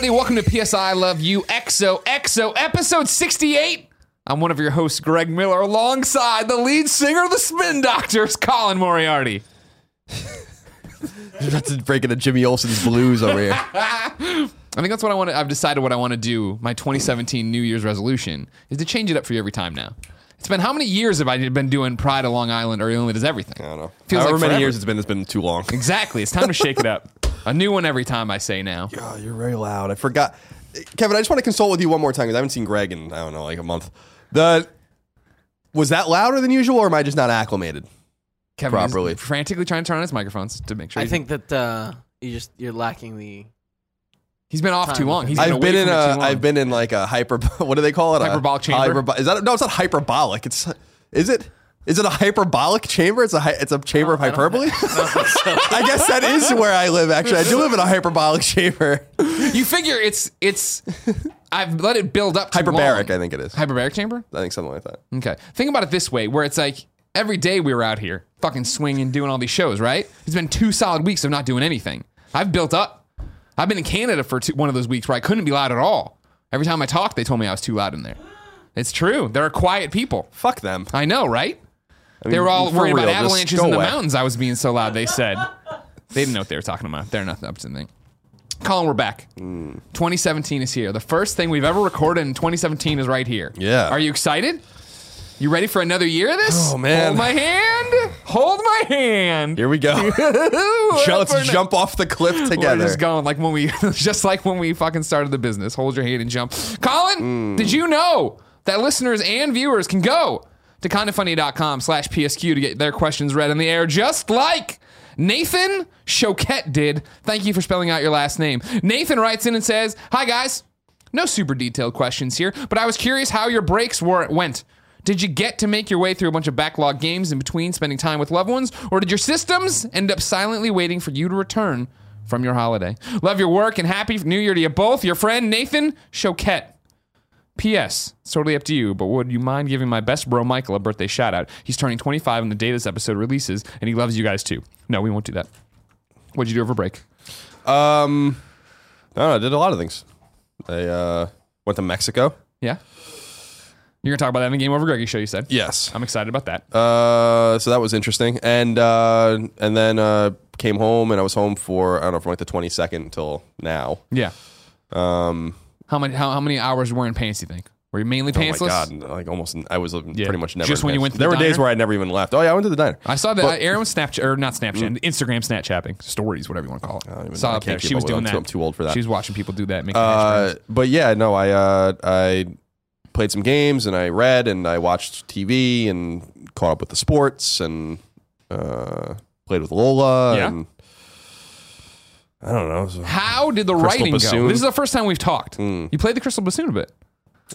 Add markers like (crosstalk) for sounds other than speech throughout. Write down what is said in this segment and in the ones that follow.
Everybody? Welcome to PSI Love You XO XO episode 68. I'm one of your hosts, Greg Miller, alongside the lead singer of the Spin Doctors, Colin Moriarty. You're about to break into Jimmy Olsen's blues over here. (laughs) I think that's what I want to. I've decided what I want to do. My 2017 New Year's resolution is to change it up for you every time now. It's been how many years have I been doing Pride of Long Island or Only Does Everything? I don't know. Feels However like many forever. years it's been, it's been too long. Exactly. It's time to shake it up. (laughs) A new one every time I say now. Oh, you're very loud. I forgot. Kevin, I just want to consult with you one more time because I haven't seen Greg in, I don't know, like a month. The Was that louder than usual or am I just not acclimated? Kevin is Properly. frantically trying to turn on his microphones to make sure. I he's- think that uh, you just you're lacking the. he's been off too time. long. He's I've been in a. a, I've been in like a hyper, (laughs) what do they call it? A Hyperbolic chamber? hyperbo- is that, no, it's not hyperbolic. It's, is it? Is it a hyperbolic chamber? It's a hy- it's a chamber of oh, don't- hyperbole. (laughs) I guess that is where I live. Actually, I do live in a hyperbolic chamber. You figure it's it's. I've let it build up. Too Hyperbaric, long. I think it is. Hyperbaric chamber. I think something like that. Okay. Think about it this way, where it's like every day we were out here fucking swinging, doing all these shows. Right? It's been two solid weeks of not doing anything. I've built up. I've been in Canada for two, one of those weeks where I couldn't be loud at all. Every time I talked, they told me I was too loud in there. It's true. There are quiet people. Fuck them. I know, right? Mean, they were all worried about real, just avalanches in the away. mountains. I was being so loud. They said they didn't know what they were talking about. They're nothing up to anything. Colin, we're back. Hmm. 2017 is here. The first thing we've ever recorded in 2017 is right here. Yeah. Are you excited? You ready for another year of this? Oh, man. Hold my hand. Hold my hand. Here we go. (laughs) Let's jump off the cliff together. We're just going like when we, (laughs) just like when we fucking started the business. Hold your hand and jump. Colin, Hmm. did you know that listeners and viewers can go to kindoffunny.com slash PSQ to get their questions read on the air, just like Nathan Choquette did. Thank you for spelling out your last name. Nathan writes in and says, Hi guys. No super detailed questions here, but I was curious how your breaks were went. Did you get to make your way through a bunch of backlog games in between spending time with loved ones, or did your systems end up silently waiting for you to return from your holiday? Love your work and happy New Year to you both. Your friend Nathan Choquette. P.S. It's totally up to you, but would you mind giving my best bro Michael a birthday shout out? He's turning 25 when the day this episode releases, and he loves you guys too. No, we won't do that. What'd you do over break? Um, I don't know. I did a lot of things. I uh, went to Mexico. Yeah? You're going to talk about that in the Game Over Greggy show, you said? Yes. I'm excited about that. Uh, so that was interesting, and uh, and then uh, came home, and I was home for I don't know from like the twenty second until now. yeah. Um, How many how, how many hours wearing pants, you think? Were you mainly pantsless? oh my god, like almost I was uh, pretty much never. Just when you went to there the were days where I never even left. Oh yeah, I went to the diner. I saw that But- uh, Aaron was Snapchat or not Snapchat, Instagram Snapchatting stories, whatever you want to call it. saw up there. She was up with it. doing that. too- I'm too old for that. She was watching people do that. Making Uh, but yeah, no, I uh, I played some games and I read and I watched TV and caught up with the sports and uh, played with Lola Yeah. and I don't know, it was, uh, How did the Crystal writing go? This is the first time we've talked. Hmm. You played the crystal bassoon a bit.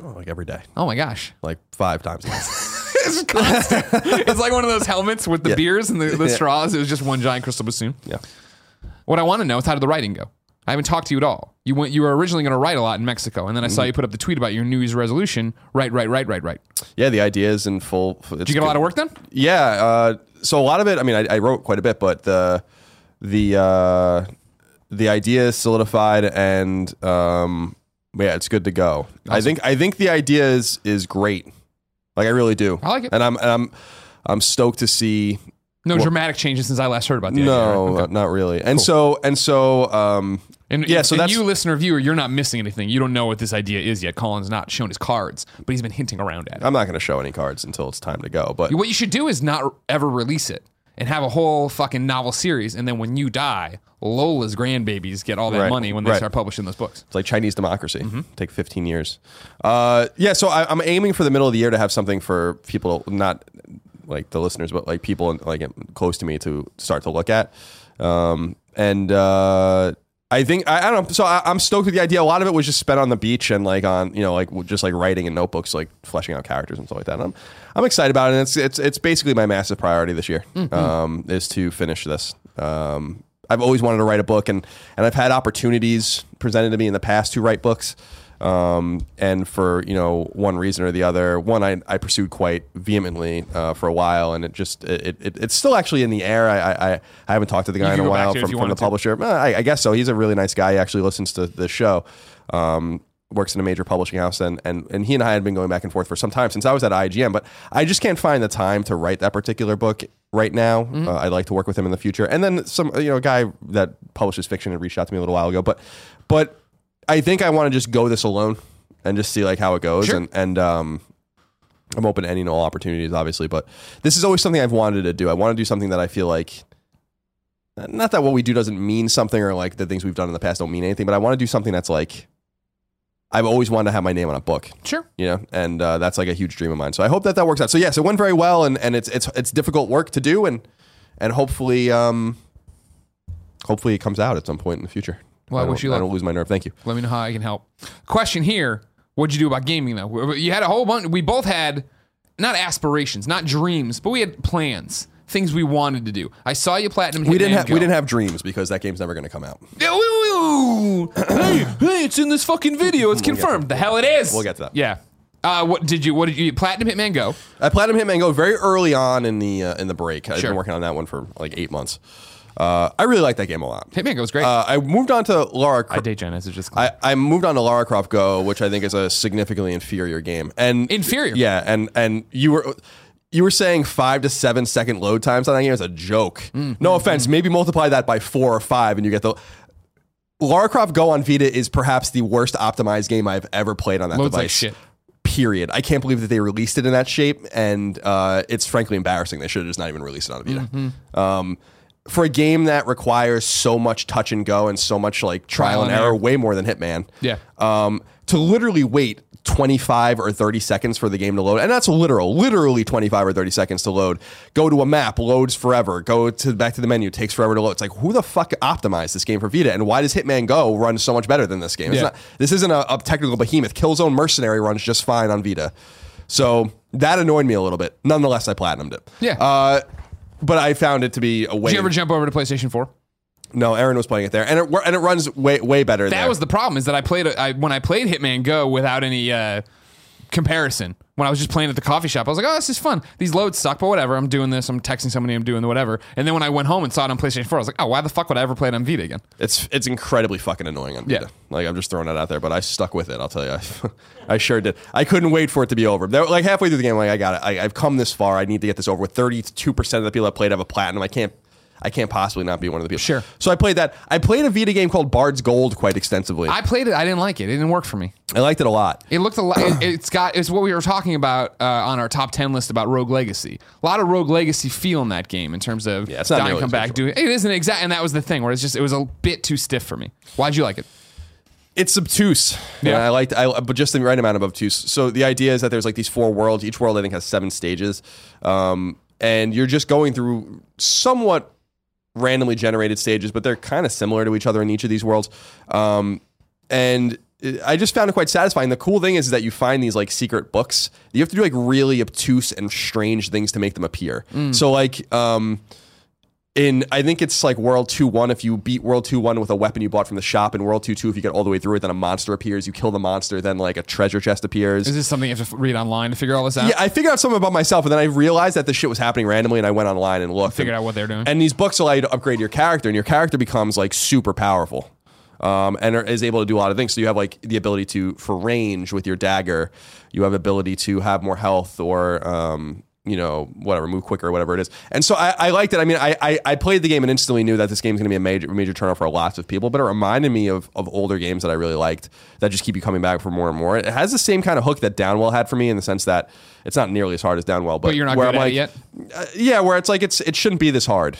oh, like every day, Oh my gosh. like five times. (laughs) it's constant. it's like one of those helmets with the Yeah. beers and the, the Yeah. straws. It was just one giant crystal bassoon. yeah, What I want to know is how did the writing go? I haven't talked to you at all. You went. You were originally going to write a lot in Mexico, and then I Mm-hmm. saw you put up the tweet about your New Year's resolution. Right, right, right, right, right. yeah. The idea is in full. Did you get a lot of work done? Yeah. Uh, so a lot of it. I mean, I, I wrote quite a bit, but the the uh, the idea is solidified, and um, yeah, it's good to go. I think I think the idea is is great. Like I really do. I like it. and I'm and I'm I'm stoked to see. No dramatic changes since I last heard about the idea. no, right? Okay. not really. And so and so. Um, And Yeah, so and that's- you, listener viewer, you're not missing anything. You don't know what this idea is yet. Colin's not shown his cards, but he's been hinting around at it. I'm not going to show any cards until it's time to go. But what you should do is not ever release it and have a whole fucking novel series, and then when you die, Lola's grandbabies get all that Right, money when they right. start publishing those books. It's like Chinese democracy. Mm-hmm. Take 15 years. Uh, yeah, so I, I'm aiming for the middle of the year to have something for people, not like the listeners, but like people like close to me to start to look at. Um, and uh, I think I, I don't know. So I, I'm stoked with the idea. A lot of it was just spent on the beach and like on you know like just like writing in notebooks, like fleshing out characters and stuff like that. And I'm I'm excited about it. And it's it's it's basically my massive priority this year um, is to finish this. Um, I've always wanted to write a book, and and I've had opportunities presented to me in the past to write books. Um, and for you know one reason or the other, one I, I pursued quite vehemently uh, for a while, and it just it, it it's still actually in the air. I I, I haven't talked to the guy in a while to it if from, from the to. publisher. Uh, I, I guess so. He's a really nice guy. He actually listens to the show. Um, works in a major publishing house, and, and and he and I had been going back and forth for some time since I was at IGN. But I just can't find the time to write that particular book right now. Mm-hmm. Uh, I'd like to work with him in the future. And then some you know a guy that publishes fiction had reached out to me a little while ago. But but I think I want to just go this alone and just see like how it goes. Sure. And and um, I'm open to any and all opportunities, obviously. But this is always something I've wanted to do. I want to do something that I feel like. Not that what we do doesn't mean something or like the things we've done in the past don't mean anything, but I want to do something that's like I've always wanted to have my name on a book, Sure. you know, and uh, that's like a huge dream of mine. So I hope that that works out. So yes, it went very well, and, and it's it's it's difficult work to do, and and hopefully um hopefully it comes out at some point in the future. Well, I don't- wish you I don't lose my nerve. Thank you. Let me know how I can help. Question here: What'd you do about gaming though? You had a whole bunch. We both had not aspirations, not dreams, but we had plans, things we wanted to do. I saw you platinum. We didn't have Go. we didn't have dreams because that game's never going to come out. Yeah, woo, woo. hey, hey, it's in this fucking video. It's get confirmed. The hell it is. We'll get to that. Yeah. Uh, what did you? What did you? Platinum Hitman Go. I platinum Hitman Go very early on in the uh, in the break. I've Sure. been working on that one for like eight months. Uh, I really like that game a lot. Hitman Go's great. Uh, I moved on to Lara. Cro- I date Jen. It's just I, I moved on to Lara Croft Go, which I think is a significantly inferior game. And Inferior? yeah. And and you were you were saying five to seven second load times on that game is a joke. Mm-hmm. No offense, maybe multiply that by four or five, and you get the. Lara Croft Go on Vita is perhaps the worst optimized game I've ever played on that Loads like device. shit. Period. I can't believe that they released it in that shape, and uh, it's frankly embarrassing. They should have just not even released it on Vita. Mm-hmm. Um, for a game that requires so much touch and go and so much like trial, and error, way more than Hitman. Yeah. Um, to literally wait 25 or 30 seconds for the game to load, and that's literal, literally 25 or 30 seconds to load. Go to a map, loads forever. Go to back to the menu, takes forever to load. It's like who the fuck optimized this game for Vita, and why does Hitman Go run so much better than this game? It's Yeah. not, this isn't a, a technical behemoth. Killzone Mercenary runs just fine on Vita, so that annoyed me a little bit. Nonetheless, I platinumed it. Yeah. Uh, but I found it to be a way. Did you ever jump over to PlayStation Four? no, Aaron was playing it there, and it and it runs way way better. That there. was the problem. Is that I played I, when I played Hitman Go without any uh, comparison. When I was just playing at the coffee shop, I was like, "Oh, this is fun. These loads suck, but whatever. I'm doing this. I'm texting somebody. I'm doing whatever." And then when I went home and saw it on PlayStation 4, I was like, "Oh, why the fuck would I ever play it on Vita again?" It's it's incredibly fucking annoying on Vita. Yeah. Like I'm just throwing it out there, but I stuck with it. I'll tell you, I, (laughs) I sure did. I couldn't wait for it to be over. Like halfway through the game, like I got it. I, I've come this far. I need to get this over with. Thirty two percent of the people that played have a platinum. I can't. I can't possibly not be one of the people. Sure. So I played that. I played a Vita game called Bard's Gold quite extensively. I, played it. I didn't like it. It didn't work for me. I liked it a lot. It looked a lot. It, it's got. It's what we were talking about uh, on our top ten list about Rogue Legacy. A lot of Rogue Legacy feel in that game in terms of Yeah, it's not dying, nearly come back, doing. It isn't exact, and that was the thing where it's just it was a bit too stiff for me. Why'd you like it? it's obtuse. Yeah. Yeah, I liked, I, but just the right amount of obtuse. So the idea is that there's like these four worlds. Each world I think has seven stages, um, and you're just going through somewhat randomly generated stages, but they're kind of similar to each other in each of these worlds. Um, and I just found it quite satisfying. The cool thing is that you find these like secret books. You have to do like really obtuse and strange things to make them appear. So like. Um, in I think it's like World 2 1 if you beat World 2 1 with a weapon you bought from the shop, and World 2 2 if you get all the way through it, then a monster appears, you kill the monster, then like a treasure chest appears. Is this something you have to read online to figure all this out? yeah, I figured out something about myself, and then I realized that this shit was happening randomly, and I went online and looked. Figured and, out what they're doing. And these books allow you to upgrade your character, and your character becomes like super powerful. Um, and are- is able to do a lot of things. So you have like the ability to, for range with your dagger, you have ability to have more health or, um, you know, whatever, move quicker, whatever it is. And so I, I liked it. I mean, I, I, I played the game and instantly knew that this game is going to be a major, major turnoff for lots of people, but it reminded me of, of older games that I really liked that just keep you coming back for more and more. It has the same kind of hook that Downwell had for me in the sense that it's not nearly as hard as Downwell, but, but you're not where good I'm at like, it yet. uh, yeah, where it's like it's it shouldn't be this hard.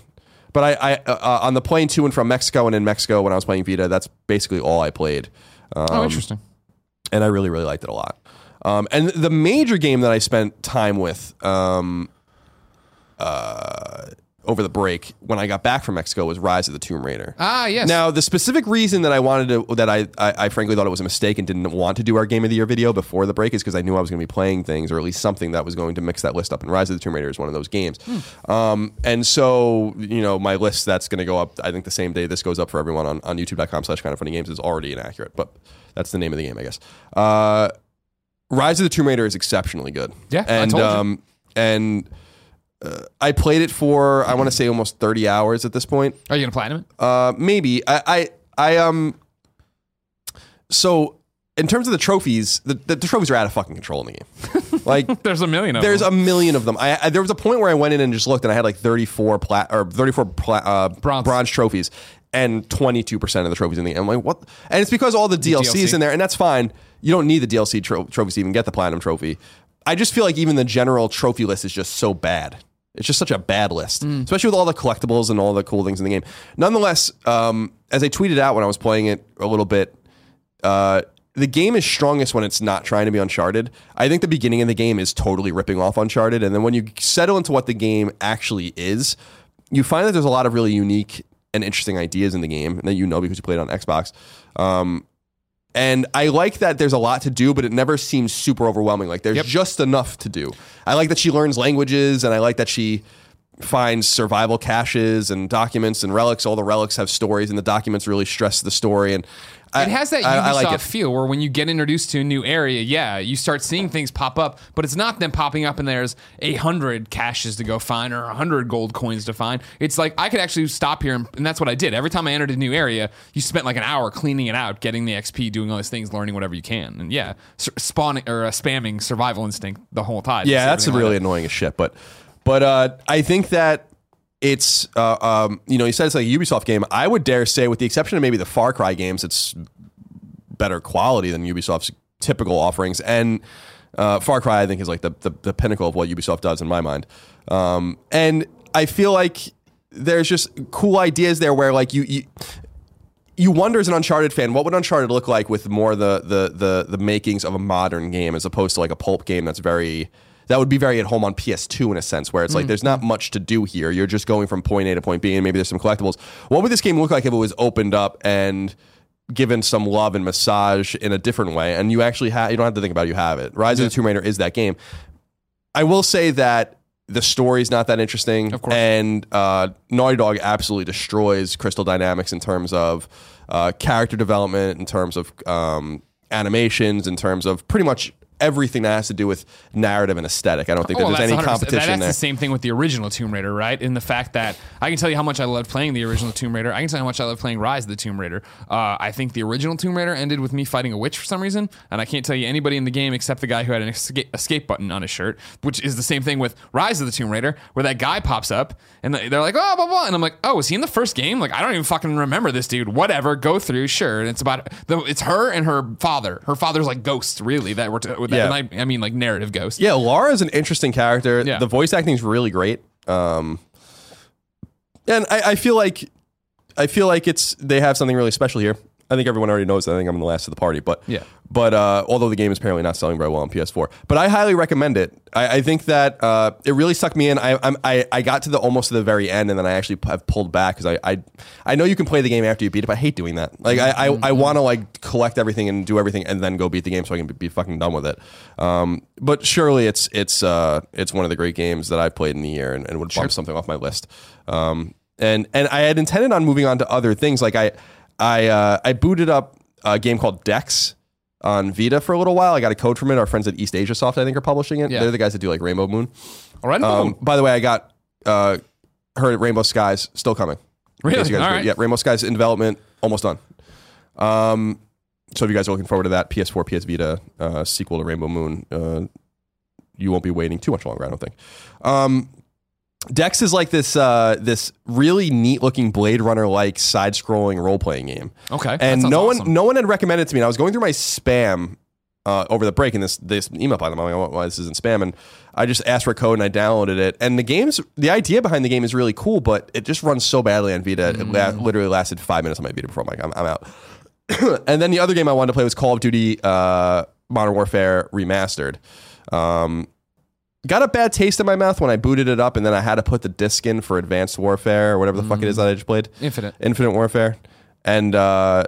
But I, I uh, on the plane to and from Mexico and in Mexico when I was playing Vita, that's basically all I played, um, oh, interesting. and I really really liked it a lot. Um, and the major game that I spent time with, um, uh, over the break when I got back from Mexico was Rise of the Tomb Raider. Ah, yes. Now, the specific reason that I wanted to, that I, I, I frankly thought it was a mistake and didn't want to do our Game of the Year video before the break is because I knew I was going to be playing things or at least something that was going to mix that list up. And Rise of the Tomb Raider is one of those games. Um, and so, you know, my list that's going to go up, I think the same day this goes up for everyone on, on youtube.com slash kind of funny games is already inaccurate, but that's the name of the game, I guess. Uh, Rise of the Tomb Raider is exceptionally good. Yeah, I and told you. um, and uh, I played it for I want to say almost thirty hours at this point. Are you gonna platinum it? Uh, maybe I, I I um. So in terms of the trophies, the, the, the trophies are out of fucking control in the game. (laughs) Like There's a million of there's them. a million of them. I, I there was a point where I went in and just looked, and I had like 34 plat or 34 pla- uh, Bronze. bronze trophies, and 22 percent of the trophies in the game. I'm like, what? And it's because all the DLCs DLC. in there, and that's fine. You don't need the DLC tro- trophies to even get the platinum trophy. I just feel like even the general trophy list is just so bad. It's just such a bad list, especially with all the collectibles and all the cool things in the game. Nonetheless, um, as I tweeted out when I was playing it a little bit, uh, the game is strongest when it's not trying to be Uncharted. I think the beginning of the game is totally ripping off Uncharted, and then when you settle into what the game actually is, you find that there's a lot of really unique and interesting ideas in the game that you know because you played on Xbox. Um, and I like that there's a lot to do, but it never seems super overwhelming. Like there's Yep. just enough to do. I like that she learns languages, and I like that she finds survival caches and documents and relics. All the relics have stories, and the documents really stress the story. And I, it has that Ubisoft I- I like feel where when you get introduced to a new area, yeah, you start seeing things pop up, but it's not them popping up and there's a hundred caches to go find or a hundred gold coins to find. It's like I could actually stop here, and, and that's what I did. Every time I entered a new area, you spent like an hour cleaning it out, getting the XP, doing all these things, learning whatever you can, and yeah, spawning or uh, spamming survival instinct the whole time. Yeah, that's like really that. annoying as shit. But but uh, I think that it's uh, um, you know you said it's like a Ubisoft game. I would dare say, with the exception of maybe the Far Cry games, it's better quality than Ubisoft's typical offerings. And uh, Far Cry, I think, is like the, the the pinnacle of what Ubisoft does in my mind. Um, and I feel like there's just cool ideas there where like you. you you wonder as an Uncharted fan, what would Uncharted look like with more the the the the makings of a modern game as opposed to like a pulp game that's very that would be very at home on PS2 in a sense, where it's like there's not much to do here. You're just going from point A to point B, and maybe there's some collectibles. What would this game look like if it was opened up and given some love and massage in a different way? And you actually have you don't have to think about it, you have it. Rise of the Tomb Raider is that game. I will say that the story's not that interesting. Of course. And uh, Naughty Dog absolutely destroys Crystal Dynamics in terms of uh, character development, in terms of um, animations, in terms of pretty much everything that has to do with narrative and aesthetic. I don't think Oh, that well, there's any that's 100%. competition That's there. the same thing with the original Tomb Raider, right? In the fact that I can tell you how much I loved playing the original Tomb Raider. I can tell you how much I love playing Rise of the Tomb Raider. Uh, I think the original Tomb Raider ended with me fighting a witch for some reason, and I can't tell you anybody in the game except the guy who had an escape, escape button on his shirt, which is the same thing with Rise of the Tomb Raider, where that guy pops up and they're like, oh, blah, blah. And I'm like, oh, was he in the first game? Like, I don't even fucking remember this dude. Whatever, go through, sure. And it's about, the, it's her and her father. Her father's like ghosts, really, that were, t- with that, Yeah. and I, I mean, like narrative ghosts. Yeah, Laura is an interesting character. Yeah. The voice acting is really great. Um, and I, I feel like I feel like it's they have something really special here. I think everyone already knows that. I think I'm the last of the party, but Yeah. But uh, although the game is apparently not selling very well on PS4, but I highly recommend it. I, I think that uh, it really sucked me in. I, I'm, I I got to the almost to the very end, and then I actually have pulled back because I, I I know you can play the game after you beat it, but I hate doing that. Like I I, I want to like collect everything and do everything, and then go beat the game so I can be, be fucking done with it. Um, but surely it's it's uh it's one of the great games that I've played in the year, and, and would bump something off my list. Um, and and I had intended on moving on to other things. Like I I uh, I booted up a game called Dex on Vita for a little while. I got a code from it. Our friends at East Asia Soft, I think, are publishing it. Yeah. They're the guys that do like Rainbow Moon. All right, Um, by the way, I got uh, heard Rainbow Skies still coming. Really? you guys right. Yeah, Rainbow Skies in development, almost done. Um, so if you guys are looking forward to that PS4, PS Vita uh, sequel to Rainbow Moon, uh, you won't be waiting too much longer, I don't think. Um, Dex is like this uh, this really neat looking Blade Runner like side scrolling role playing game. Okay. And no awesome. one no one had recommended it to me. And I was going through my spam uh, over the break, and this this email by them. I'm like, why this isn't spam? And I just asked for a code, and I downloaded it. And the game's the idea behind the game is really cool, but it just runs so badly on Vita. It la- Mm. literally lasted five minutes on my Vita before I'm like, I'm, I'm out. (coughs) and then the other game I wanted to play was Call of Duty uh, Modern Warfare Remastered. Um, got a bad taste in my mouth when I booted it up, and then I had to put the disc in for Advanced Warfare or whatever the fuck it is that I just played. Infinite. Infinite Warfare, and uh,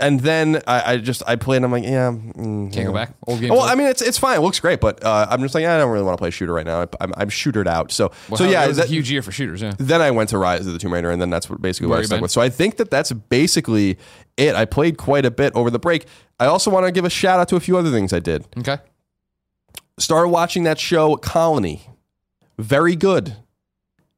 and then I, I just I played. and I'm like, yeah, mm, Can't go back. Old games. Well. I mean, it's it's fine. It looks great, but uh, I'm just like, I don't really want to play shooter right now. I, I'm, I'm shootered out. So Well, so yeah, it was that- a huge year for shooters. Yeah. then I went to Rise of the Tomb Raider, and then that's what basically what I stuck been? with. So I think that that's basically it. I played quite a bit over the break. I also want to give a shout out to a few other things I did. Okay. Started watching that show Colony. Very good.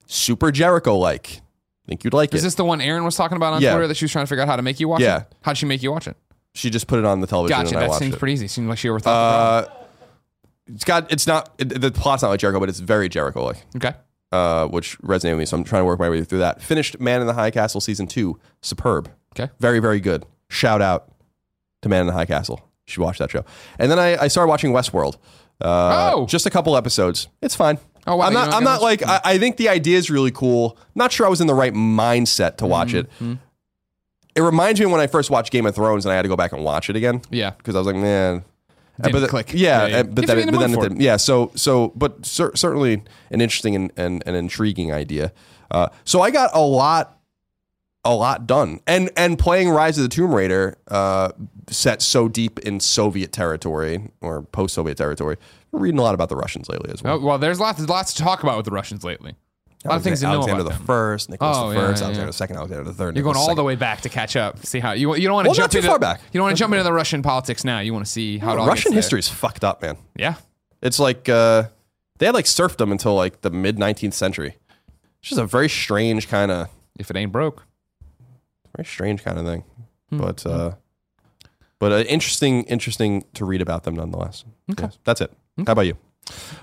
Super Jericho like. Think you'd like Is it. this the one Aaron was talking about on Yeah. Twitter that she was trying to figure out how to make you watch Yeah. it? How'd she make you watch it? she just put it on the television Gotcha. and I That watched seems it. pretty easy. Seems like she overthought Uh, it's got. It's not. It, the plot's not like Jericho, but it's very Jericho like. problem. Okay. uh, which resonated with me. So I'm trying to work my way through that. Finished Man in the High Castle season two. Superb. Okay. Very, very good. Shout out to Man in the High Castle. You should watch that show. And then I, I started watching Westworld. Uh, Oh. Just a couple episodes. It's fine. Oh, wow, I'm not. I'm not like. I, I think the idea is really cool. Not sure I was in the right mindset to watch it. Mm-hmm. It reminds me when I first watched Game of Thrones and I had to go back and watch it again Yeah. because I was like, man. Didn't but the- click. Yeah, Yeah, yeah. but then, be in it, the but then it. Yeah, so so, but cer- certainly an interesting and, and an intriguing idea. Uh, so I got a lot, a lot done, and and playing Rise of the Tomb Raider, uh, set so deep in Soviet territory or post-Soviet territory. We're reading a lot about the Russians lately as well. Oh, well, there's lots, lots to talk about with the Russians lately. A lot of things to know Alexander about the them. First, Nicholas Oh, the yeah, First, yeah, Alexander yeah. the Second, Alexander the Third. You're going Nicholas all the the way back to catch up. See how you you don't want to Well, jump not too into, far back. You don't want to jump into the Russian politics now. You want to see how it all Russian history is fucked up, man. Yeah. It's like uh, they had like serfdom until like the mid 19th century. It's just a very strange kind of If it ain't broke. Very strange kind of thing. Hmm. But uh, but uh, interesting, interesting to read about them nonetheless. Okay. Yes, that's it. How about you?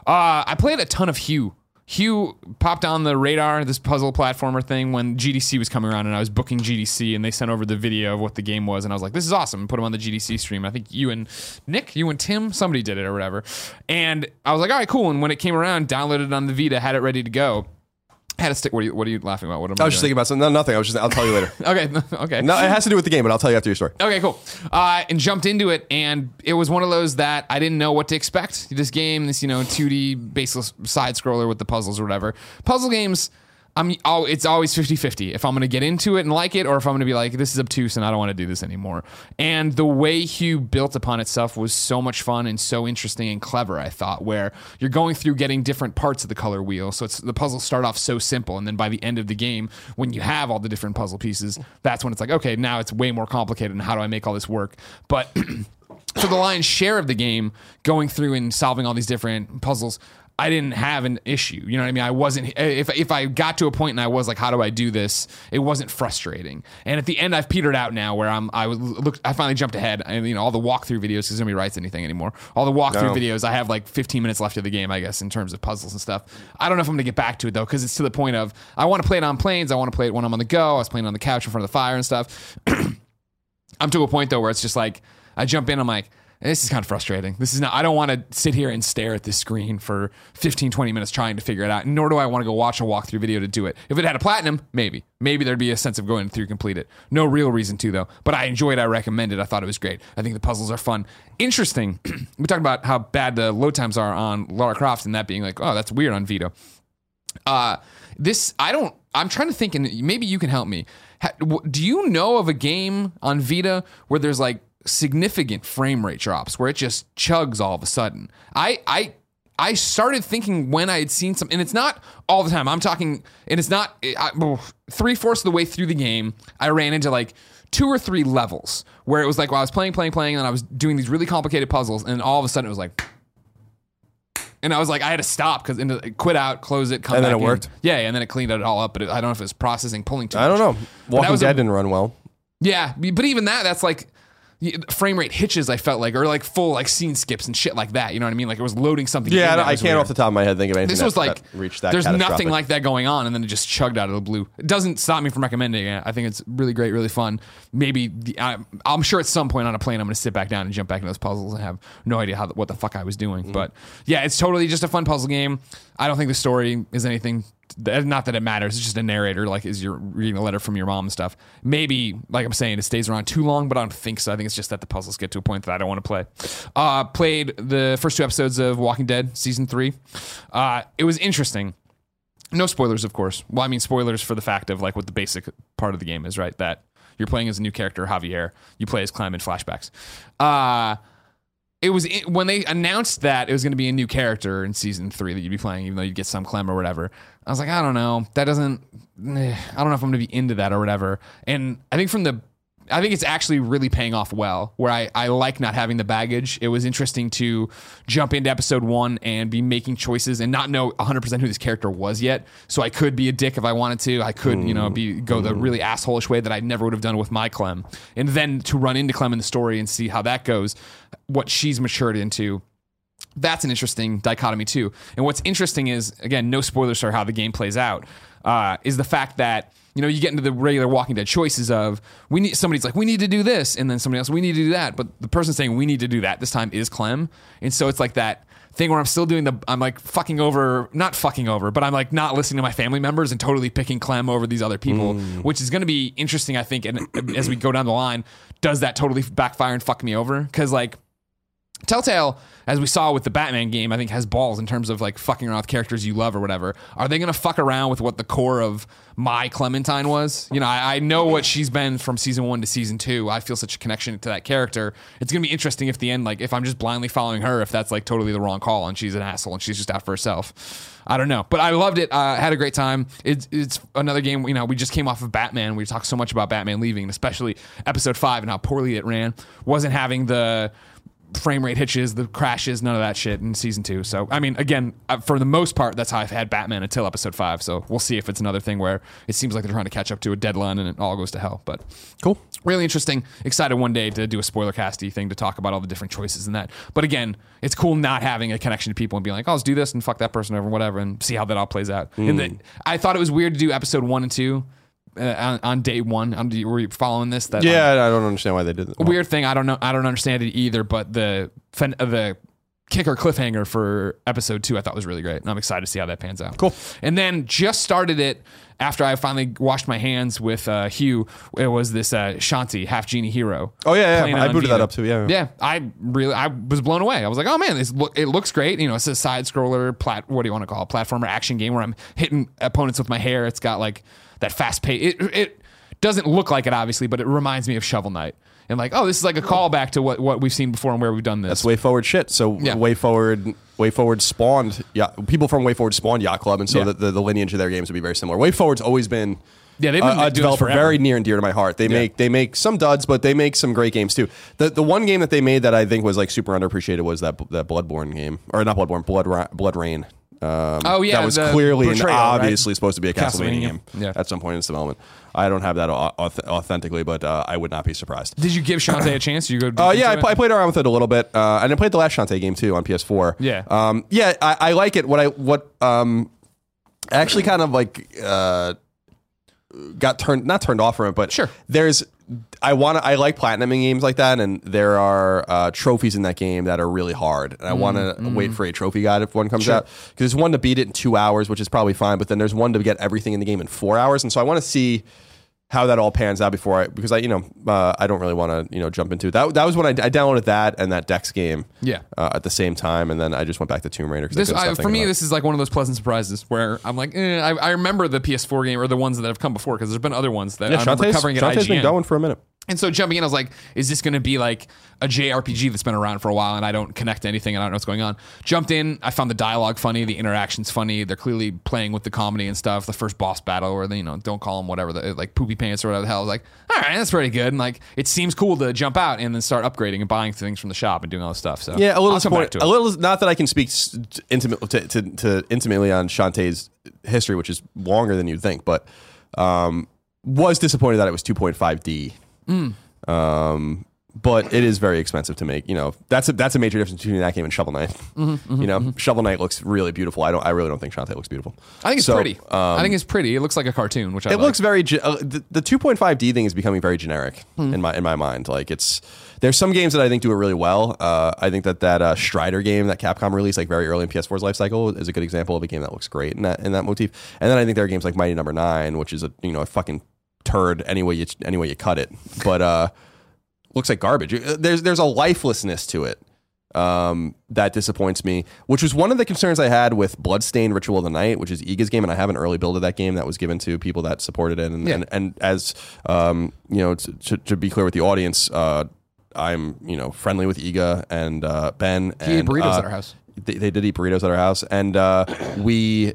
Uh, I played a ton of Hue. Hue popped on the radar, this puzzle platformer thing, when GDC was coming around, and I was booking GDC, and they sent over the video of what the game was, and I was like, "This is awesome!" And put them on the GDC stream. I think you and Nick, you and Tim, somebody did it or whatever. And I was like, "All right, cool." And when it came around, downloaded it on the Vita, had it ready to go. Had a stick. What are you? What are you laughing about? What am I, I was just thinking about something. No, nothing. I was just. I'll tell you later. (laughs) Okay, (laughs) okay. no, it has to do with the game, but I'll tell you after your story. Okay, cool. Uh, and jumped into it, and it was one of those that I didn't know what to expect. This game, this you know, 2D baseless side scroller with the puzzles or whatever. Puzzle games, I'm oh, it's always 50-50 if I'm going to get into it and like it, or if I'm going to be like, this is obtuse and I don't want to do this anymore. And the way Hue built upon itself was so much fun and so interesting and clever. I thought, where you're going through getting different parts of the color wheel, so it's the puzzles start off so simple, and then by the end of the game, when you have all the different puzzle pieces, that's when it's like, okay, now it's way more complicated, and how do I make all this work? But (clears throat) for the lion's share of the game, going through and solving all these different puzzles, I didn't have an issue. You know what I mean? I wasn't if if I got to a point and I was like, how do I do this? It wasn't frustrating. And at the end, I've petered out now where I'm I was look I finally jumped ahead. And you know all the walkthrough videos because nobody writes anything anymore. All the walkthrough No. videos, I have like 15 minutes left of the game, I guess, in terms of puzzles and stuff. I don't know if I'm gonna get back to it though because it's to the point of I want to play it on planes. I want to play it when I'm on the go. I was playing on the couch in front of the fire and stuff. (clears throat) I'm to a point though where it's just like I jump in, I'm like, this is kind of frustrating. This is not I don't want to sit here and stare at this screen for 15, 20 minutes trying to figure it out. Nor do I want to go watch a walkthrough video to do it. If it had a platinum, maybe. Maybe there'd be a sense of going through complete it. No real reason to though. But I enjoyed it, I recommend it. I thought it was great. I think the puzzles are fun. Interesting. (clears throat) we talked about how bad the load times are on Lara Croft and that being like, oh, that's weird on Vita uh this i don't i'm trying to think and maybe you can help me do you know of a game on vita where there's like significant frame rate drops where it just chugs all of a sudden i i I started thinking when I had seen some, and it's not all the time. I'm talking, and it's not three fourths of the way through the game. I ran into like two or three levels where it was like, well, I was playing, playing, playing, and I was doing these really complicated puzzles, and all of a sudden it was like, and I was like, I had to stop because uh, quit out, close it, come And back then it in. worked? Yeah, and then it cleaned it all up. But it, I don't know if it was processing, pulling too I don't know. Walking was a- Dead didn't run well. Yeah, but even that, that's like frame rate hitches. I felt like, or like full like scene skips and shit like that. You know what I mean? Like it was loading something. in Yeah, I, I can't weird. off the top of my head think of anything. This was like reached that. there's nothing like that going on, and then it just chugged out of the blue. It doesn't stop me from recommending it. I think it's really great, really fun. Maybe the, I, I'm sure at some point on a plane I'm going to sit back down and jump back into those puzzles and have no idea how what the fuck I was Mm-hmm. doing. But yeah, it's totally just a fun puzzle game. I don't think the story is anything. Not that it matters. It's just a narrator, like is you're reading a letter from your mom and stuff. Maybe, like I'm saying, it stays around too long, but I don't think so. I think it's just that the puzzles get to a point that I don't want to play. Uh, played the first two episodes of Walking Dead season three. Uh, it was interesting. No spoilers, of course. Well, I mean spoilers for the fact of like what the basic part of the game is, right? That you're playing as a new character, Javier. You play as Clem in flashbacks. Uh it was when they announced that it was going to be a new character in season three that you'd be playing, even though you'd get some Clem or whatever. I was like, I don't know, that doesn't. eh, I don't know if I'm going to be into that or whatever. And I think from the I think it's actually really paying off well. Where I, I like not having the baggage. It was interesting to jump into episode one and be making choices and not know 100% who this character was yet. So I could be a dick if I wanted to. I could, you know, be go the really assholish way that I never would have done with my Clem. And then to run into Clem in the story and see how that goes, what she's matured into that's an interesting dichotomy too. And what's interesting is again, no spoilers for how the game plays out. Uh, is the fact that you know you get into the regular Walking Dead choices of we need somebody's like we need to do this, and then somebody else we need to do that, but the person saying we need to do that this time is Clem, and so it's like that thing where I'm still doing the I'm like fucking over not fucking over, but I'm like not listening to my family members and totally picking Clem over these other people, mm. which is going to be interesting I think. And (clears throat) as we go down the line, does that totally backfire and fuck me over? Because like Telltale, as we saw with the Batman game, I think has balls in terms of like fucking around with characters you love or whatever. Are they going to fuck around with what the core of my Clementine was? You know, I, I know what she's been from season one to season two. I feel such a connection to that character. It's going to be interesting if the end, like, if I'm just blindly following her, if that's like totally the wrong call and she's an asshole and she's just out for herself. I don't know, but I loved it. Uh, had a great time. It's it's another game. You know, we just came off of Batman. We talked so much about Batman leaving, especially episode five and how poorly it ran. Wasn't having the frame rate hitches, the crashes, none of that shit in season two. So, I mean, again, uh, for the most part, that's how I've had Batman until episode five. So we'll see if it's another thing where it seems like they're trying to catch up to a deadline and it all goes to hell. But Cool. really interesting. Excited one day to do a spoiler casty thing to talk about all the different choices and that. But again, it's cool not having a connection to people and being like, oh, let's do this and fuck that person over, and whatever, and see how that all plays out. And the, I thought it was weird to do episode one and two. Uh, on, on day one, on, were you following this? That Yeah, I don't understand why they did that. weird thing. I don't know. I don't understand it either. But the uh, the kicker cliffhanger for episode two, I thought was really great, and I'm excited to see how that pans out. Cool. And then just started it after I finally washed my hands with uh, Hue. It was this uh, Shantae half genie hero. Oh, yeah, yeah. I booted that up too, yeah. Yeah, I really I was blown away. I was like, oh man, this look it looks great. You know, it's a side scroller plat. What do you want to call it? Platformer action game where I'm hitting opponents with my hair. It's got like that fast pace. It it doesn't look like it obviously, but it reminds me of Shovel Knight. And like, oh, this is like a callback to what, what we've seen before and where we've done this. That's WayForward shit. So Yeah. WayForward, way forward spawned. Yeah, people from WayForward spawned Yacht Club, and so Yeah. the, the, the lineage of their games would be very similar. WayForward's always been. Yeah, they've been a, this developer very near and dear to my heart. They make they make some duds, but they make some great games too. The the one game that they made that I think was like super underappreciated was that that Bloodborne game, or not Bloodborne, Blood Ra- BloodRayne. Um, Oh, yeah, that was clearly and Betrayal, right? obviously supposed to be a Castlevania, Castlevania, game yeah. at some point in its development. I don't have that auth- authentically, but uh, I would not be surprised. Did you give Shantae a chance? Did you go? Uh, yeah, I, pl- I played around with it a little bit, uh, and I played the last Shantae game too on PS4. Yeah. um, yeah, I, I like it. What I what um, actually kind of like uh, got turned not turned off from it, but Sure. There's I want to I like platinuming games like that, and there are uh, trophies in that game that are really hard, and I want to wait for a trophy guide if one comes Mm, Sure. out because there's one to beat it in two hours, which is probably fine, but then there's one to get everything in the game in four hours, and so I want to see how that all pans out before I because I you know uh, I don't really want to you know jump into it. that. That was when I, I downloaded that and that Dex game Yeah. uh, at the same time, and then I just went back to Tomb Raider. This I, for me, this is like one of those pleasant surprises where I'm like, eh, I, I remember the PS4 game or the ones that have come before because there's been other ones that yeah, I remember Shantae's, covering at Shantae's been IGN. going for a minute. And so jumping in, I was like, is this going to be like a JRPG that's been around for a while and I don't connect to anything and I don't know what's going on? Jumped in, I found the dialogue funny, the interactions funny. They're clearly playing with the comedy and stuff. The first boss battle, or the, you know, don't call them whatever, the, like poopy pants or whatever the hell. I was like, all right, that's pretty good. And like, it seems cool to jump out and then start upgrading and buying things from the shop and doing all this stuff. So Yeah, a little I'll come back disappointed. to it. A little, not that I can speak s- intimate to, to, to intimately on Shantae's history, which is longer than you'd think, but um, was disappointed that it was 2.5D. Mm. Um, but it is very expensive to make. You know, that's a that's a major difference between that game and Shovel Knight. Mm-hmm, you know, Shovel Knight looks really beautiful. I don't. I really don't think Shantae looks beautiful. I think it's So, pretty. I um, think it's pretty. It looks like a cartoon, which I it like. looks very ge- uh, the, the 2.5D thing is becoming very generic Hmm. in my in my mind. Like it's there's some games that I think do it really well. Uh, I think that that uh, Strider game that Capcom released like very early in PS4's life cycle is a good example of a game that looks great in that in that motif. And then I think there are games like Mighty Number Nine, which is a you know a fucking turd any way you any way you cut it, but uh, looks like garbage. Uh, There's there's a lifelessness to it um, that disappoints me, which was one of the concerns I had with Bloodstained Ritual of the Night, which is Iga's game, and I have an early build of that game that was given to people that supported it. And Yeah. and, and as um, you know, to, to, be clear with the audience, uh, I'm you know friendly with Iga and uh, Ben. He ate and, burritos uh, at our house. They, they did eat burritos at our house, and uh, we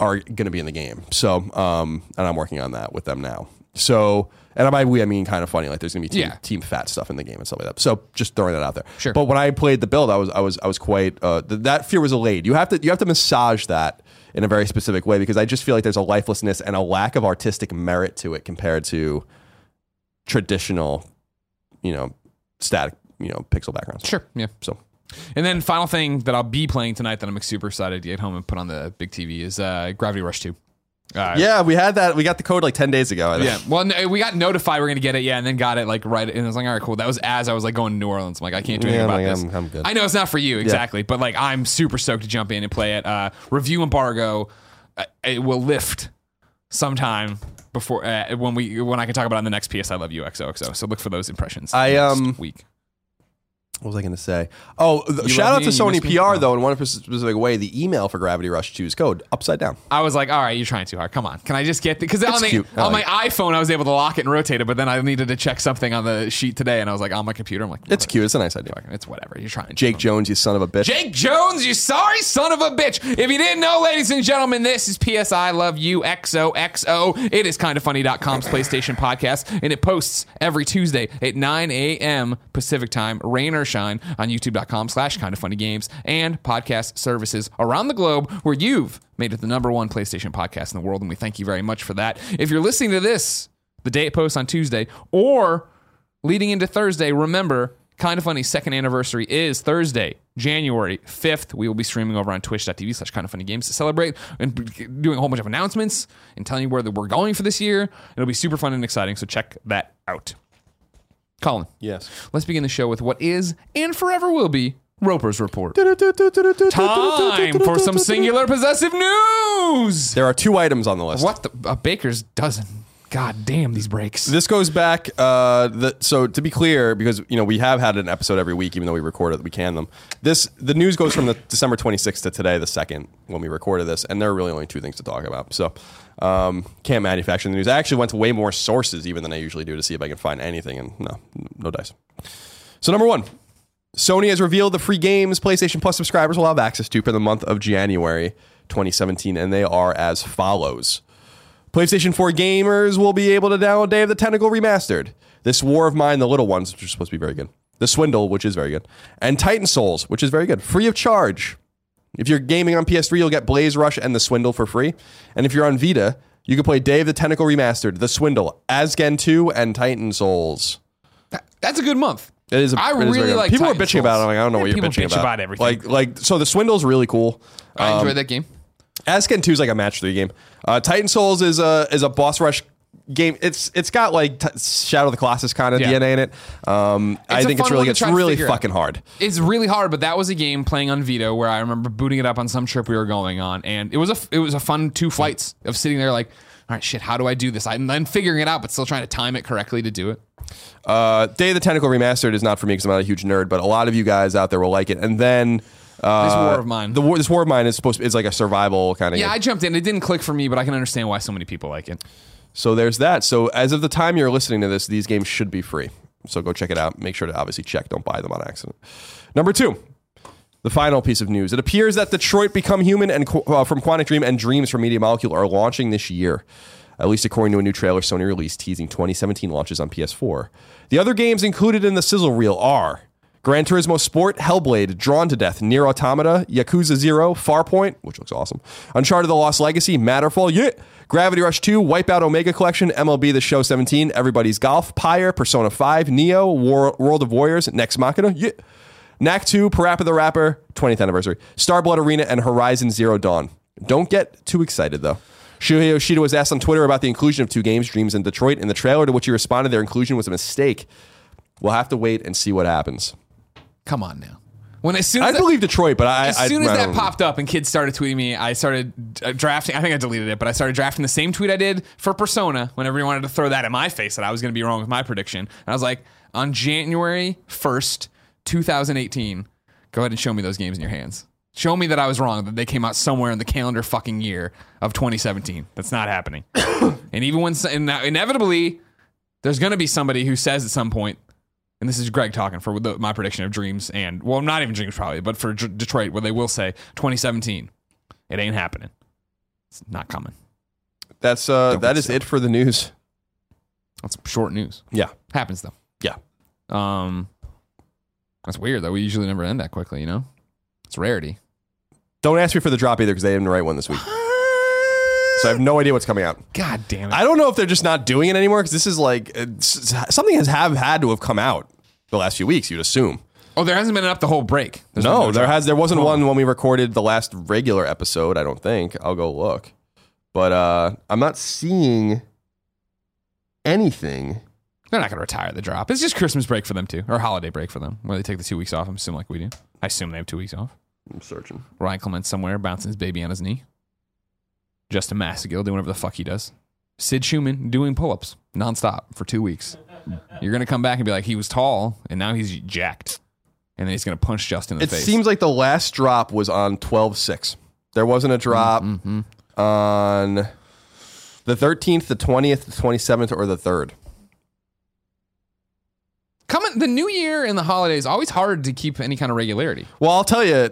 are going to be in the game. So, um, and I'm working on that with them now. So, and by we I mean kind of funny. Like there's going to be team, Yeah. team fat stuff in the game and stuff like that. So, just throwing that out there. Sure. But when I played the build, I was I was I was quite uh, th- that fear was allayed. You have to you have to massage that in a very specific way because I just feel like there's a lifelessness and a lack of artistic merit to it compared to traditional, you know, static, you know, pixel backgrounds. Sure. Yeah. So. And then final thing that I'll be playing tonight that I'm super excited to get home and put on the big TV is uh, Gravity Rush 2. Uh, Yeah, we had that. We got the code like ten days ago. I think. Yeah. Well, no, we got notified we're gonna get it, yeah, and then got it like right, and I was like, all right, cool. That was as I was like going to New Orleans. I'm like, I can't do anything Yeah, about like, this. I'm- I'm good. I know it's not for you exactly, but like I'm super stoked to jump in and play it. Uh, review embargo, uh, it will lift sometime before uh, when we when I can talk about it on the next PS I Love You XOXO. So look for those impressions. I, um, week. What was I going to say? Oh, th- You shout out to me Sony? PR though in one specific way. The email for Gravity Rush 2's code upside down. I was like, all right, you're trying too hard. Come on. Can I just get because on, the, cute. On like my iPhone I was able to lock it and rotate it, but then I needed to check something on the sheet today, and I was like on my computer. I'm like, It's cute. It's a nice idea. It's whatever. You're trying. Jake Jones, you son of a bitch. Jake Jones, you sorry son of a bitch. If you didn't know, ladies and gentlemen, this is PSI Love You XOXO. It is kindoffunny.com's PlayStation podcast, and it posts every Tuesday at 9 a.m. Pacific time, rain or shine, on youtube.com slash kind of funny games and podcast services around the globe where you've made it the number one PlayStation podcast in the world, and we thank you very much for that. If you're listening to this the day it posts on Tuesday, or leading into Thursday, remember, Kind of Funny second anniversary is Thursday, January 5th. We will be streaming over on twitch.tv slash kind of funny games to celebrate and doing a whole bunch of announcements and telling you where we're going for this year. It'll be super fun and exciting, so check that out. Colin, Yes. let's begin the show with what is and forever will be Roper's Report. Time for some singular possessive news. There are two items on the list. What the? A baker's dozen. God damn these breaks. This goes back. Uh, the, so to be clear, because you know we have had an episode every week, even though we record it, we can them. This the news goes from the December 26th to today, the second when we recorded this, and there are really only two things to talk about. So um, can't manufacture the news. I actually went to way more sources even than I usually do to see if I can find anything, and no, no dice. So number one, Sony has revealed the free games PlayStation Plus subscribers will have access to for the month of January 2017, and they are as follows. PlayStation 4 gamers will be able to download Day of the Tentacle Remastered. This War of Mine, the Little Ones, which are supposed to be very good. The Swindle, which is very good. And Titan Souls, which is very good. Free of charge. If you're gaming on PS3, you'll get Blaze Rush and The Swindle for free. And if you're on Vita, you can play Day of the Tentacle Remastered, The Swindle, Azkend 2, and Titan Souls. That- That's a good month. It is. A, I it is very really good. like People Titan are bitching about it. I'm like, I don't know Yeah, what you're people bitching bitch about. about everything. Like, like, so the Swindle's really cool. I Um, enjoyed that game. Azkend 2 is like a match three game. Uh, Titan Souls is a is a boss rush game. It's it's got like t- Shadow of the Colossus kind of Yeah. DNA in it. Um, I think it's really it's really figure out. fucking hard. It's really hard, but that was a game playing on Vita where I remember booting it up on some trip we were going on, and it was a it was a fun two flights of sitting there like, all right, shit, how do I do this? I'm then figuring it out, but still trying to time it correctly to do it. Uh, Day of the Tentacle Remastered is not for me because I'm not a huge nerd, but a lot of you guys out there will like it. And then uh, This War of Mine. the war, this War of Mine is supposed to, is like a survival kind of Yeah, game. I jumped in. It didn't click for me, but I can understand why so many people like it. So there's that. So as of the time you're listening to this, these games should be free. So go check it out. Make sure to obviously check. Don't buy them on accident. Number two, the final piece of news. It appears that Detroit Become Human and uh, from Quantic Dream and Dreams from Media Molecule are launching this year. At least according to a new trailer Sony released teasing 2017 launches on PS4. The other games included in the sizzle reel are Gran Turismo Sport, Hellblade, Drawn to Death, NieR Automata, Yakuza 0, Farpoint, which looks awesome, Uncharted The Lost Legacy, Matterfall, yeah, Gravity Rush 2, Wipeout Omega Collection, MLB The Show 17, Everybody's Golf, Pyre, Persona 5, Nioh, War- World of Warriors, Nex Machina, yeah, Knack 2, Parappa the Rapper, 20th anniversary, Starblood Arena, and Horizon Zero Dawn. Don't get too excited though. Shuhei Yoshida was asked on Twitter about the inclusion of two games, Dreams and Detroit, in the trailer, to which he responded their inclusion was a mistake. We'll have to wait and see what happens. Come on now. When as soon I as that, believe Detroit, but I, as I, soon as I that popped up and kids started tweeting me, I started uh, drafting. I think I deleted it, but I started drafting the same tweet I did for Persona. Whenever you wanted to throw that in my face that I was going to be wrong with my prediction, and I was like, on January first, 2018, go ahead and show me those games in your hands. Show me that I was wrong. That they came out somewhere in the calendar fucking year of 2017. That's not happening. (coughs) and even when and inevitably, there's going to be somebody who says at some point, and this is Greg talking for the, my prediction of Dreams and well, not even Dreams probably, but for D- Detroit, where they will say 2017, it ain't happening. It's not coming. That's uh, Don't that think is so. it for the news. That's short news. Yeah, Happens though. yeah. Um, that's weird though. We usually never end that quickly. You know, it's rarity. Don't ask me for the drop either because they didn't write one this week, (laughs) so I have no idea what's coming out. God damn it! I don't know if they're just not doing it anymore because this is like something has have had to have come out the last few weeks. You'd assume. oh, there hasn't been enough the whole break. There's No, there has there wasn't one when we recorded the last regular episode. I don't think. I'll go look, but uh, I'm not seeing anything. They're not going to retire the drop. It's just Christmas break for them too, or holiday break for them, where they take the two weeks off. I'm assuming like we do. I assume they have two weeks off. I'm searching. Ryan Clement somewhere bouncing his baby on his knee. Justin Massongill doing whatever the fuck he does. Sid Shuman doing pull ups nonstop for two weeks. You're going to come back and be like, he was tall and now he's jacked. And then he's going to punch Justin in the face. It face. seems like the last drop was on 12-6. There wasn't a drop Mm-hmm. on the 13th, the 20th, the 27th, or the 3rd. Coming, the new year and the holidays, always hard to keep any kind of regularity. Well, I'll tell you,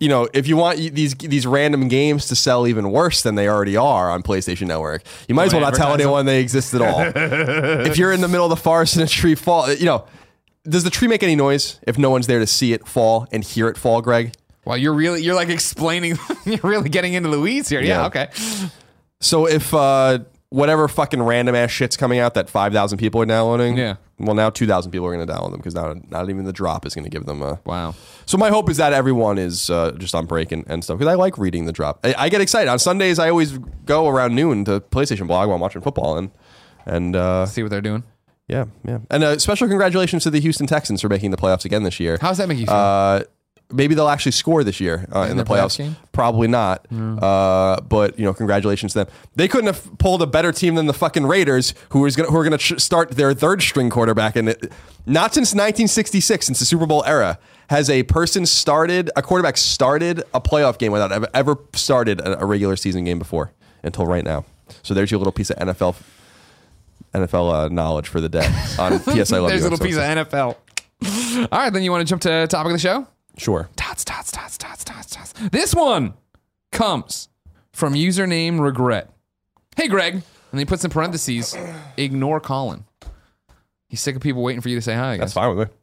you know, if you want these these random games to sell even worse than they already are on PlayStation Network, you might as well not tell anyone they exist at all. (laughs) if you're in the middle of the forest and a tree fall, you know, does the tree make any noise if no one's there to see it fall and hear it fall, Greg? Well, you're really, you're like explaining, (laughs) you're really getting into the weeds here. Yeah, Yeah. okay. So if uh, whatever fucking random ass shit's coming out that 5,000 people are downloading, Yeah. well, now 2,000 people are going to download them because now not even the drop is going to give them a. Wow. So my hope is that everyone is uh, just on break and, and stuff because I like reading the drop. I, I get excited on Sundays. I always go around noon to PlayStation Blog while I'm watching football and and uh, See what they're doing. yeah yeah and uh, special congratulations to the Houston Texans for making the playoffs again this year. How does that make you feel? Maybe they'll actually score this year uh, in, In the playoffs. game? Probably not. Uh, but you know, congratulations to them. They couldn't have pulled a better team than the fucking Raiders, who is gonna, who are going to start their third string quarterback, and not since 1966, since the Super Bowl era, has a person started a quarterback started a playoff game without ever, ever started a, a regular season game before until right now. So there's your little piece of NFL. NFL uh, knowledge for the day on (laughs) PS. I love There's a little piece of NFL. (laughs) All right, then you want to jump to topic of the show? Sure. Tots, tots, tots, tots, tots, tots. This one comes from username regret. Hey, Greg. And he puts in parentheses, ignore Colin. He's sick of people waiting for you to say hi, I That's guess. fine with me.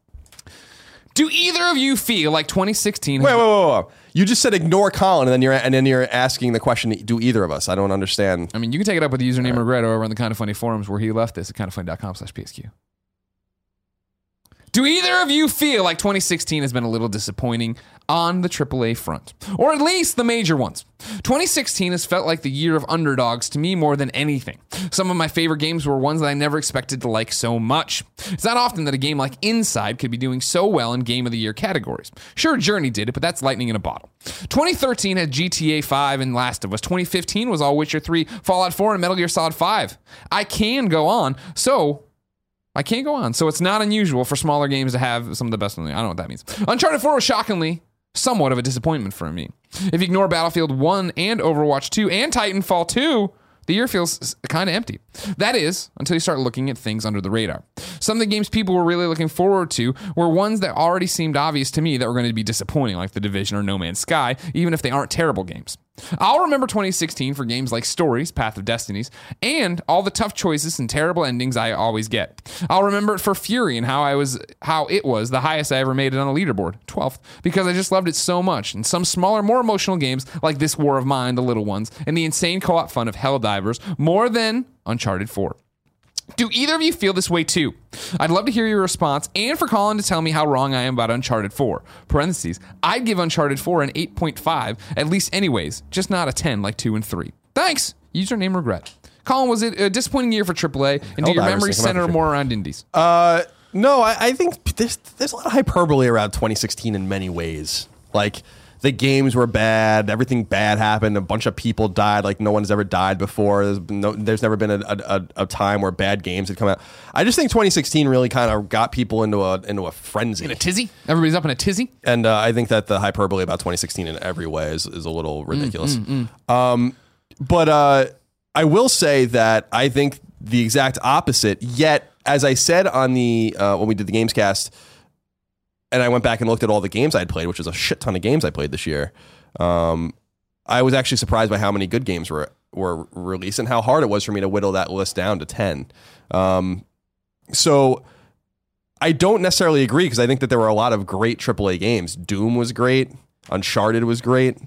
Do either of you feel like 2016 has Wait, wait, wait, wait. You just said ignore Colin, and then you're and then you're asking the question: Do either of us? I don't understand. I mean, you can take it up with the username regret over on the Kind of Funny forums where he left this at kindoffunny.com slash PSQ. Do either of you feel like 2016 has been a little disappointing on the AAA front? Or at least the major ones? 2016 has felt like the year of underdogs to me more than anything. Some of my favorite games were ones that I never expected to like so much. It's not often that a game like Inside could be doing so well in Game of the Year categories. Sure, Journey did it, but that's lightning in a bottle. 2013 had GTA 5 and Last of Us. 2015 was all Witcher 3, Fallout 4, and Metal Gear Solid 5. I can go on, so I can't go on. So it's not unusual for smaller games to have some of the best. I don't know what that means. Uncharted 4 was shockingly somewhat of a disappointment for me. If you ignore Battlefield 1 and Overwatch 2 and Titanfall 2, the year feels kind of empty. That is, until you start looking at things under the radar. Some of the games people were really looking forward to were ones that already seemed obvious to me that were going to be disappointing, like The Division or No Man's Sky, even if they aren't terrible games. I'll remember 2016 for games like Stories, Path of Destinies, and all the tough choices and terrible endings I always get. I'll remember it for Furi and how I was how it was the highest I ever made it on a leaderboard, 12th, because I just loved it so much. And some smaller, more emotional games like this War of Mine, The Little Ones, and the insane co-op fun of Helldivers, more than Uncharted 4. Do either of you feel this way too? I'd love to hear your response and for Colin to tell me how wrong I am about Uncharted 4. Parentheses. I'd give Uncharted 4 an 8.5, at least anyways, just not a 10 like 2 and 3. Thanks. Username regret. Colin, was it a disappointing year for AAA? And do your Helldivers, memories center more around indies? Uh, no, I, I think there's there's a lot of hyperbole around 2016 in many ways. Like the games were bad, everything bad happened, a bunch of people died, like no one's ever died before. There's no, there's never been a, a, a time where bad games had come out. I just think 2016 really kind of got people into a into a frenzy, In a tizzy? Everybody's up in a tizzy? and uh, I think that the hyperbole about 2016 in every way is, is a little ridiculous. Um, but uh, I will say that I think the exact opposite. Yet, as I said on the uh, when we did the Gamescast, and I went back and looked at all the games I had played, which was a shit ton of games I played this year. Um, I was actually surprised by how many good games were were released and how hard it was for me to whittle that list down to ten. Um, so I don't necessarily agree because I think that there were a lot of great AAA games. Doom was great. Uncharted was great.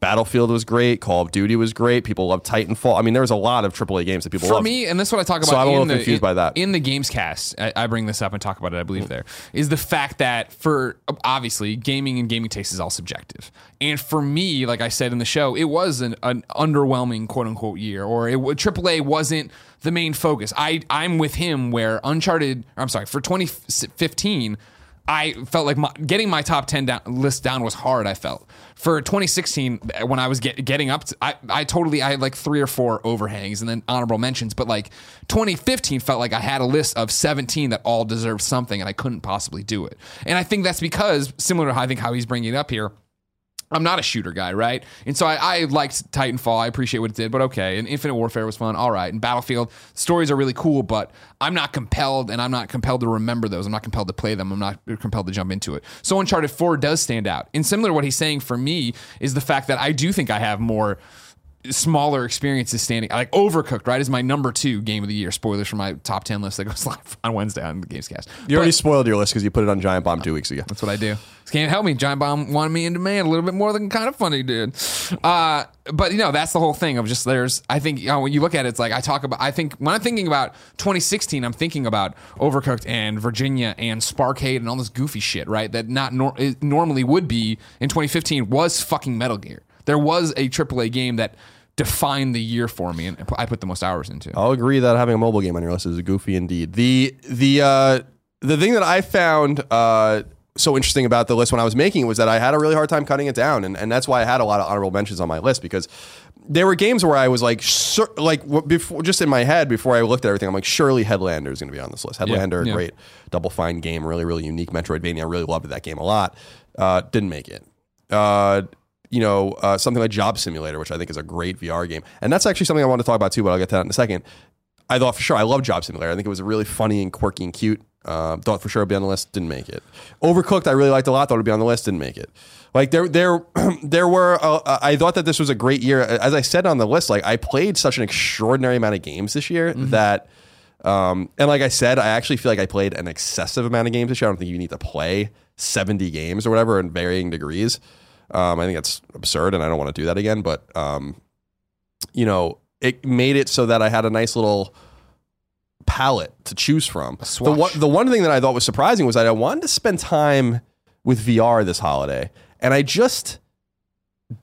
Battlefield was great. Call of Duty was great. People love Titanfall. I mean, there was a lot of AAA games that people For loved. me, and this is what I talk about. So I'm a little the, confused in, by that. In the games cast, I, I bring this up and talk about it. I believe mm. there is the fact that for obviously gaming and gaming taste is all subjective. And for me, like I said in the show, it was an, an underwhelming quote unquote year, or it AAA wasn't the main focus. I I'm with him where Uncharted. I'm sorry for 2015. I felt like my, getting my top 10 down, list down was hard. I felt for 2016 when I was get, getting up, to, I, I totally, I had like three or four overhangs and then honorable mentions. But like 2015 felt like I had a list of 17 that all deserved something and I couldn't possibly do it. And I think that's because, similar to I think how he's bringing it up here, I'm not a shooter guy, right? And so I, I liked Titanfall. I appreciate what it did, but okay. And Infinite Warfare was fun. All right. And Battlefield stories are really cool, but I'm not compelled, and I'm not compelled to remember those. I'm not compelled to play them. I'm not compelled to jump into it. So Uncharted 4 does stand out. And similar what he's saying for me is the fact that I do think I have more smaller experiences standing like overcooked right is my number two game of the year spoilers for my top 10 list that goes (laughs) live on wednesday on the gamescast you already spoiled your list because you put it on Giant Bomb two weeks ago. that's what I do. Can't help me. Giant Bomb wanted me in demand a little bit more than kind of funny did. Uh, but you know, that's the whole thing of just there's. I think you know, when you look at it, it's like I talk about. I think when I'm thinking about 2016, I'm thinking about Overcooked and Virginia and Sparkade and all this goofy shit, right? That not nor- it normally would be in 2015 was fucking Metal Gear. There was a AAA game that defined the year for me, and I put the most hours into. I'll agree that having a mobile game on your list is goofy indeed. The the uh, the thing that I found uh, so interesting about the list when I was making it was that I had a really hard time cutting it down, and, and that's why I had a lot of honorable mentions on my list because there were games where I was like, sur- like before, just in my head before I looked at everything, I'm like, surely Headlander is going to be on this list. Headlander, yeah. great, Double Fine game, really really unique Metroidvania. I really loved that game a lot. Uh, didn't make it. Uh, you know, uh, something like Job Simulator, which I think is a great VR game, and that's actually something I want to talk about too. But I'll get to that in a second. I thought for sure I love Job Simulator. I think it was really funny and quirky and cute. Uh, thought for sure it'd be on the list. Didn't make it. Overcooked. I really liked a lot. Thought it'd be on the list. Didn't make it. Like there, there, (clears throat) there were. Uh, I thought that this was a great year. As I said on the list, like I played such an extraordinary amount of games this year that. Um, and like I said, I actually feel like I played an excessive amount of games this year. I don't think you need to play 70 games or whatever in varying degrees. Um, I think that's absurd and I don't want to do that again. But, um, you know, it made it so that I had a nice little palette to choose from. The one, the one thing that I thought was surprising was that I wanted to spend time with VR this holiday and I just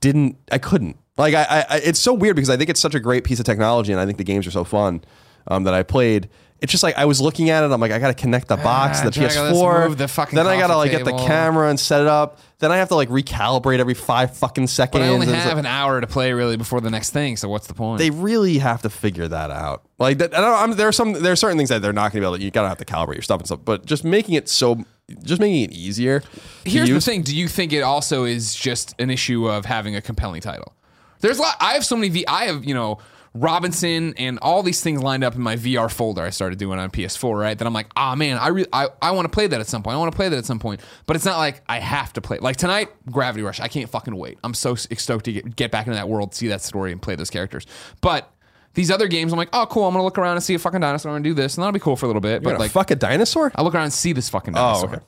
didn't, I couldn't. Like, I, I, it's so weird because I think it's such a great piece of technology and I think the games are so fun um, that I played. It's just like I was looking at it. I'm like, I got to connect the box to the ah, let's PS4. move the fucking then I got to coffee like get the table. camera and set it up. Then I have to like recalibrate every five fucking seconds. But I only and it's have like- an hour to play really before the next thing. So what's the point? they really have to figure that out. Like that, I don't, I'm, there are some there are certain things that they're not going to be able to. You gotta have to calibrate your stuff and stuff. But just making it so, just making it easier. to Here's the use. thing: Do you think it also is just an issue of having a compelling title? There's a lot. I have so many. V, I have you know Robinson and all these things lined up in my VR folder I started doing on PS4, right? That I'm like, ah man, I re- I, I want to play that at some point. I want to play that at some point. But it's not like I have to play. Like tonight, Gravity Rush. I can't fucking wait. I'm so stoked to get, get back into that world, see that story, and play those characters. But these other games, I'm like, oh cool, I'm gonna look around and see a fucking dinosaur and do this, and that'll be cool for a little bit. You're But like, fuck a dinosaur? I look around and see this fucking dinosaur. Oh, dinosaur. okay.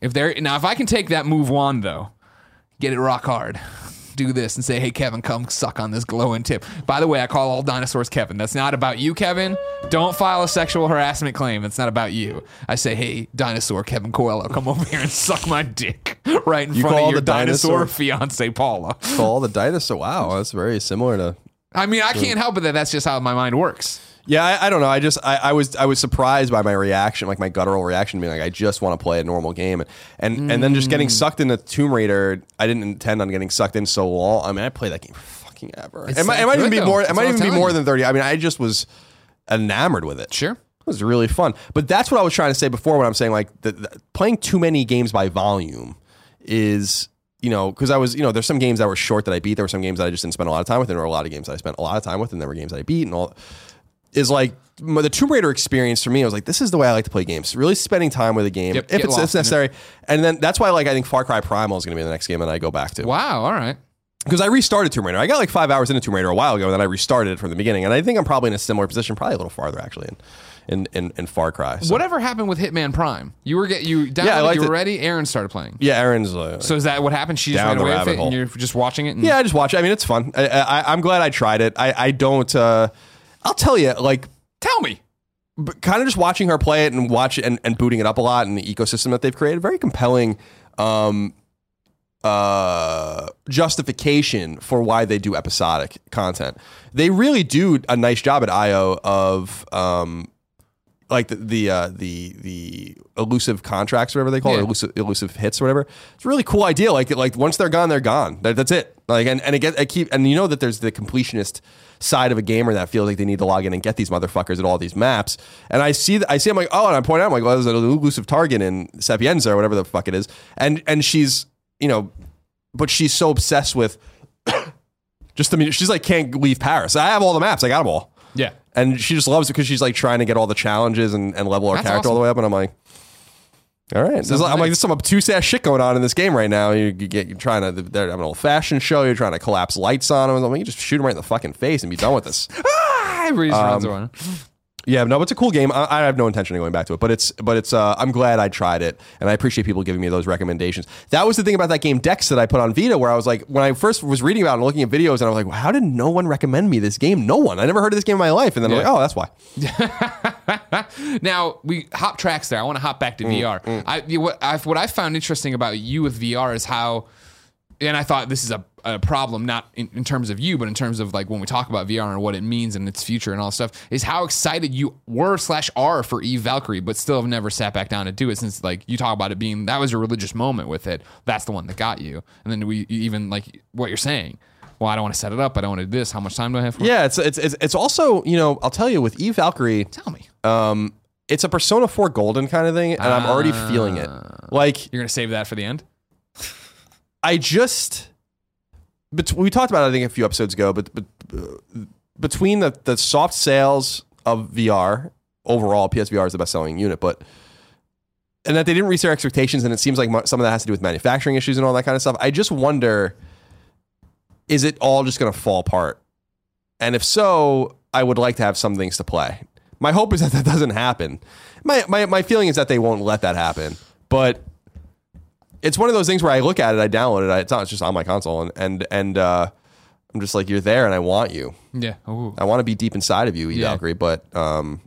If there now, if I can take that move wand though, get it rock hard, do this and say, "Hey Kevin, come suck on this glowing tip." By the way, I call all dinosaurs Kevin. That's not about you, Kevin. Don't file a sexual harassment claim. It's not about you. I say, "Hey, dinosaur Kevin Coello, come over here and suck my dick right in You front of your the dinosaur- dinosaur fiance Paula." Call the dinosaur. Wow, that's very similar to. I mean, I can't help it that that's just how my mind works. Yeah, I, I don't know. I just I, I was I was surprised by my reaction, like my guttural reaction, being like, I just want to play a normal game, and and, and then just Mm. getting sucked into Tomb Raider. I didn't intend on getting sucked in so long. I mean, I played that game for fucking ever. It's It might, it might even be though. more. It That's might even be more you. than thirty. I mean, I just was enamored with it. Sure. It was really fun. But that's what I was trying to say before when I'm saying like the, the- playing too many games by volume is you know because I was you know there's some games that were short that I beat. There were some games that I just didn't spend a lot of time with, and there were a lot of games that I spent a lot of time with, and there were games that I beat and all. Is like the Tomb Raider experience for me. I was like, this is the way I like to play games. Really spending time with a game Yep, if it's, it's in it. necessary. And then that's why like I think Far Cry Primal is going to be the next game that I go back to Wow. All right. because I restarted Tomb Raider. I got like five hours into Tomb Raider a while ago, and then I restarted it from the beginning. And I think I'm probably in a similar position, probably a little farther actually in in in, in Far Cry. So- Whatever happened with Hitman Prime? You were get you downloaded. Yeah, I you were it. ready. Aaron started playing. Yeah, Aaron's. Uh, So is that what happened? She just Down ran away with it, hole. and you're just watching it. And yeah, I just watch it. I mean, it's fun. I, I, I'm glad I tried it. I, I don't. Uh, I'll tell you, like, Tell me. But kind of just watching her play it and watch it and, and booting it up a lot and the ecosystem that they've created. Very compelling. Um, uh, justification for why they do episodic content. They really do a nice job at IO of um, like the the uh, the the elusive contracts, or whatever they call it, elusive, elusive hits, or whatever. It's a really cool idea. Like like once they're gone, they're gone. That, that's it. Like and and it get I keep and you know that there's the completionist side of a gamer that feels like they need to log in and get these motherfuckers at all these maps. And I see I see I'm like oh, and I point out I'm like well, there's an elusive target in Sapienza or whatever the fuck it is, and and she's you know, but she's so obsessed with. (coughs) Just I mean, she's like can't leave Paris. I have all the maps. I got them all Yeah. And she just loves it because she's like trying to get all the challenges and, and level her That's character all the way up. And I'm like, all right, I'm like, there's some obtuse ass shit going on in this game right now. You, you get you're trying to they're having an old fashioned show. You're trying to collapse lights on them. I'm like, you just shoot them right in the fucking face and be done with this. (laughs) Ah, everybody Um, runs around. Yeah, no, it's a cool game. I, I have no intention of going back to it, but it's but it's. Uh, I'm glad I tried it, and I appreciate people giving me those recommendations. That was the thing about that game Dex that I put on Vita, where I was like, when I first was reading about it and looking at videos, and I was like, well, how did no one recommend me this game? No one. I never heard of this game in my life, and then I'm like, oh, that's why. (laughs) Now we hop tracks there. I want to hop back to Mm, VR. I what I what I found interesting about you with VR is how, and I thought this is a, a problem not in, in terms of you, but in terms of like when we talk about VR and what it means and its future and all stuff, is how excited you were slash are for Eve Valkyrie, but still have never sat back down to do it since like you talk about it being that was your religious moment with it. That's the one that got you, and then we even like what you're saying. Well, I don't want to set it up. I don't want to do this. How much time do I have? Yeah, it's it's it's, it's also you know I'll tell you with Eve Valkyrie, Tell me. um, it's a Persona 4 Golden kind of thing, and I'm already feeling it. Like You're gonna save that for the end. I just, we talked about it I think a few episodes ago, but, but uh, between the the soft sales of VR overall, PSVR is the best selling unit, but and that they didn't reach their expectations, and it seems like some of that has to do with manufacturing issues and all that kind of stuff. I just wonder, is it all just going to fall apart? And if so, I would like to have some things to play. My hope is that that doesn't happen. My, my, my feeling is that they won't let that happen. But it's one of those things where I look at it, I download it, I, it's not it's just on my console, and and and uh, I'm just like, you're there, and I want you. Yeah. Ooh. I want to be deep inside of you, E Yeah. Valkyrie, but um,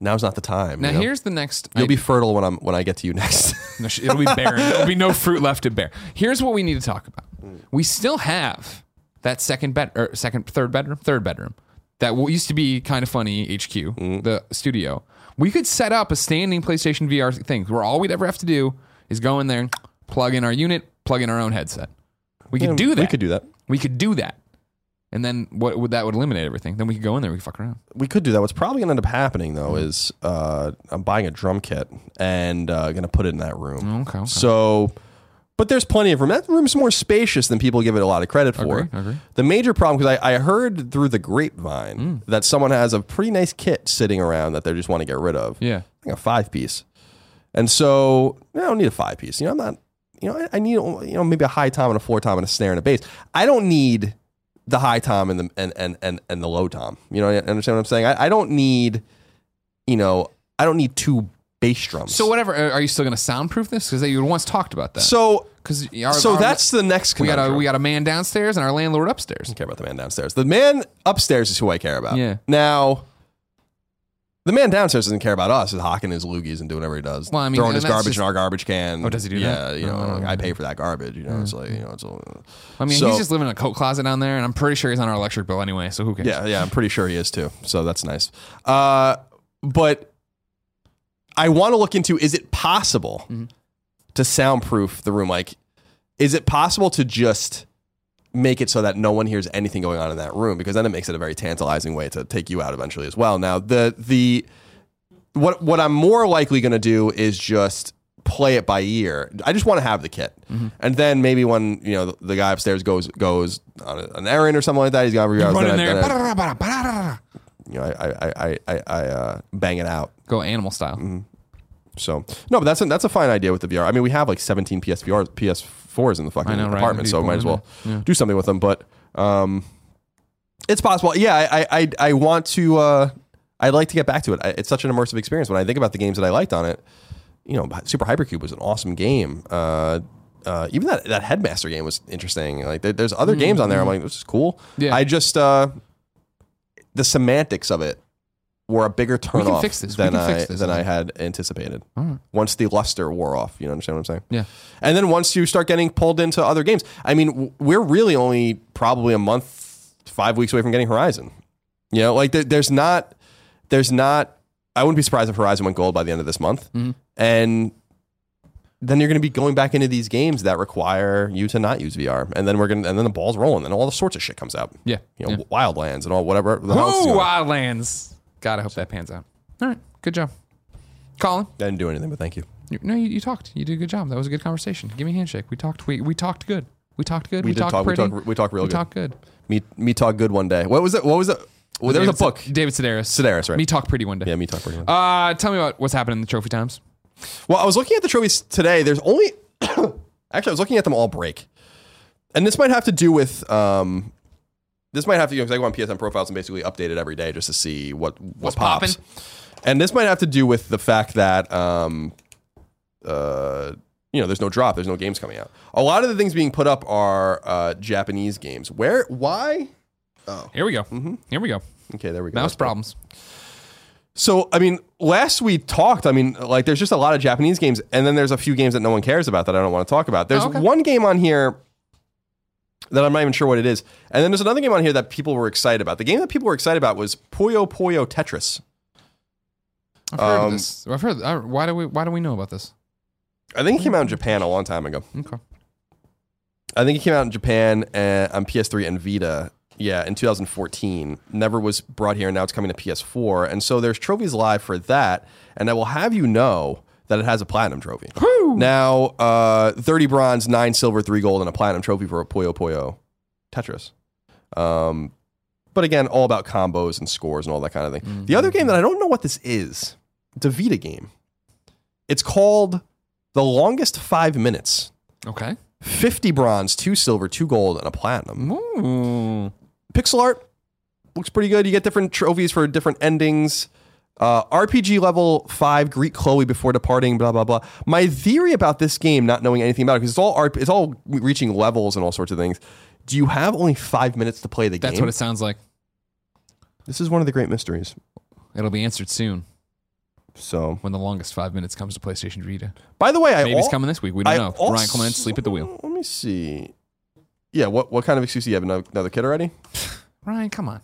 now's not the time. Now you know? here's the next. you'll be fertile when I'm when I get to you next. (laughs) It'll be barren. (laughs) There'll be no fruit left to bear. Here's what we need to talk about. We still have that second bed or second, third bedroom, third bedroom that used to be kind of funny HQ, the studio. We could set up a standing PlayStation VR thing where all we'd ever have to do is go in there, plug in our unit, plug in our own headset. We could do that. We could do that. We could do that. And then what would that would eliminate everything? Then we could go in there, we could fuck around. We could do that. What's probably going to end up happening though is uh, I'm buying a drum kit and uh, going to put it in that room. Okay. okay. So but there's plenty of room. That room's more spacious than people give it a lot of credit for. Agree, agree. The major problem, because I, I heard through the grapevine Mm. that someone has a pretty nice kit sitting around that they just want to get rid of. Yeah. like a five piece. And so I don't need a five piece. You know, I'm not. You know, I, I need you know maybe a high tom and a floor tom and a snare and a bass. I don't need the high tom and the and and and, and the low tom. You know, understand what I'm saying? I, I don't need. You know, I don't need two bass drums. So whatever. Are are you still going to soundproof this? Because you once talked about that. so Because so that's the next. we got a we got a man downstairs and our landlord upstairs. I don't care about the man downstairs. The man upstairs is who I care about. Yeah. Now, the man downstairs doesn't care about us. Is hawking his loogies and doing whatever he does. Well, I mean, throwing and his that's garbage just- in our garbage can. Oh, does he do yeah, that? you know, Oh. I pay for that garbage. You know, it's like you know, it's. A, I mean, So- he's just living in a coat closet down there, and I'm pretty sure he's on our electric bill anyway. So who cares? yeah, yeah. I'm pretty sure he is too. So that's nice. Uh, but I want to look into: is it possible Mm-hmm. to soundproof the room? Like, is it possible to just make it so that no one hears anything going on in that room because then it makes it a very tantalizing way to take you out eventually as well. Now the the what what I'm more likely going to do is just play it by ear. I just want to have the kit, Mm-hmm. and then maybe when you know the, the guy upstairs goes goes on a, an errand or something like that, he's gonna You run in I- there, then I- you know, I I I I, I uh, bang it out. go animal style. Mm-hmm. So no, but that's a, that's a fine idea with the VR. I mean, we have like 17 PSVR PS4s in the fucking I know, right? apartment, so might as well. Yeah. do something with them. But um, it's possible. Yeah, I I I want to. Uh, I'd like to get back to it. I, it's such an immersive experience. When I think about the games that I liked on it, you know, Super Hypercube was an awesome game. Uh, uh, even that that Headmaster game was interesting. Like there, there's other games on there. I'm like, this is cool. Mm-hmm. Yeah. I just uh, the semantics of it were a bigger turn can fix this. We than can I fix this, than I had anticipated. Once the luster wore off, you know, understand what I'm saying? Yeah. And then once you start getting pulled into other games, I mean, w- we're really only probably a month, five weeks away from getting Horizon. You know, like there, there's not, there's not. I wouldn't be surprised if Horizon went gold by the end of this month, Mhm. and then you're going to be going back into these games that require you to not use VR, and then we're going, to and then the ball's rolling, and all the sorts of shit comes out. Yeah. You know. Wildlands and all whatever. The Ooh, going on. Wildlands. God, I hope that pans out. All right. Good job. Colin, I didn't do anything, but thank you. you, no, you, you talked. You did a good job. That was a good conversation. Give me a handshake. We talked. We, we talked good. We talked good. We, We, talked talk. We pretty. talked. We talked real we good. talked good. Me, me talk good one day. What was it? What was it? Well, there was a book. David Sedaris. Sedaris, right? Me talk pretty one day. Yeah, me talk pretty. Good. Uh, tell me about what's happening in the trophy times. Well, I was looking at the trophies today. There's only (coughs) actually I was looking at them all break, and this might have to do with um, this might have to do because I go on PSN profiles and basically update it every day just to see what what What's pops. And this might have to do with the fact that um, uh, you know, there's no drop, there's no games coming out. A lot of the things being put up are uh, Japanese games. Where? Why? Oh, Here we go. Mm-hmm. Here we go. Okay, there we go. Mouse That's good. problems. So, I mean, last we talked, I mean, like, there's just a lot of Japanese games, and then there's a few games that no one cares about that I don't want to talk about. There's Oh, okay. one game on here that I'm not even sure what it is, and then there's another game on here that people were excited about. The game that people were excited about was Puyo Puyo Tetris. I've heard Um, of this. I've heard. Uh, why do we? Why do we know about this? I think it came out in Japan a long time ago. Okay. I think it came out in Japan uh, on PS3 and Vita. Yeah, in 2014. Never was brought here. And now it's coming to PS4. And so there's trophies live for that. And I will have you know that it has a platinum trophy. Now, uh, 30 bronze, 9 silver, 3 gold, and a platinum trophy for a Puyo Puyo Tetris. Um, but again, all about combos and scores and all that kind of thing. The other game that I don't know what this is, it's a Vita game. It's called The Longest Five Minutes. Okay. 50 bronze, 2 silver, 2 gold, and a platinum. Ooh. Pixel art looks pretty good. You get different trophies for different endings. Uh, RPG level 5, greet Chloe before departing, blah, blah, blah. My theory about this game, not knowing anything about it, because it's all, RP, it's all reaching levels and all sorts of things. Do you have only five minutes to play the That's game? That's what it sounds like. this is one of the great mysteries. It'll be answered soon So, when the longest five minutes comes to PlayStation Vita. by the way, I Maybe it's al- coming this week. We don't I know. also- Ryan Clement, sleep at the wheel. Let me see. Yeah, what, what kind of excuse do you have? Another, another kid already? (sighs) Ryan, come on.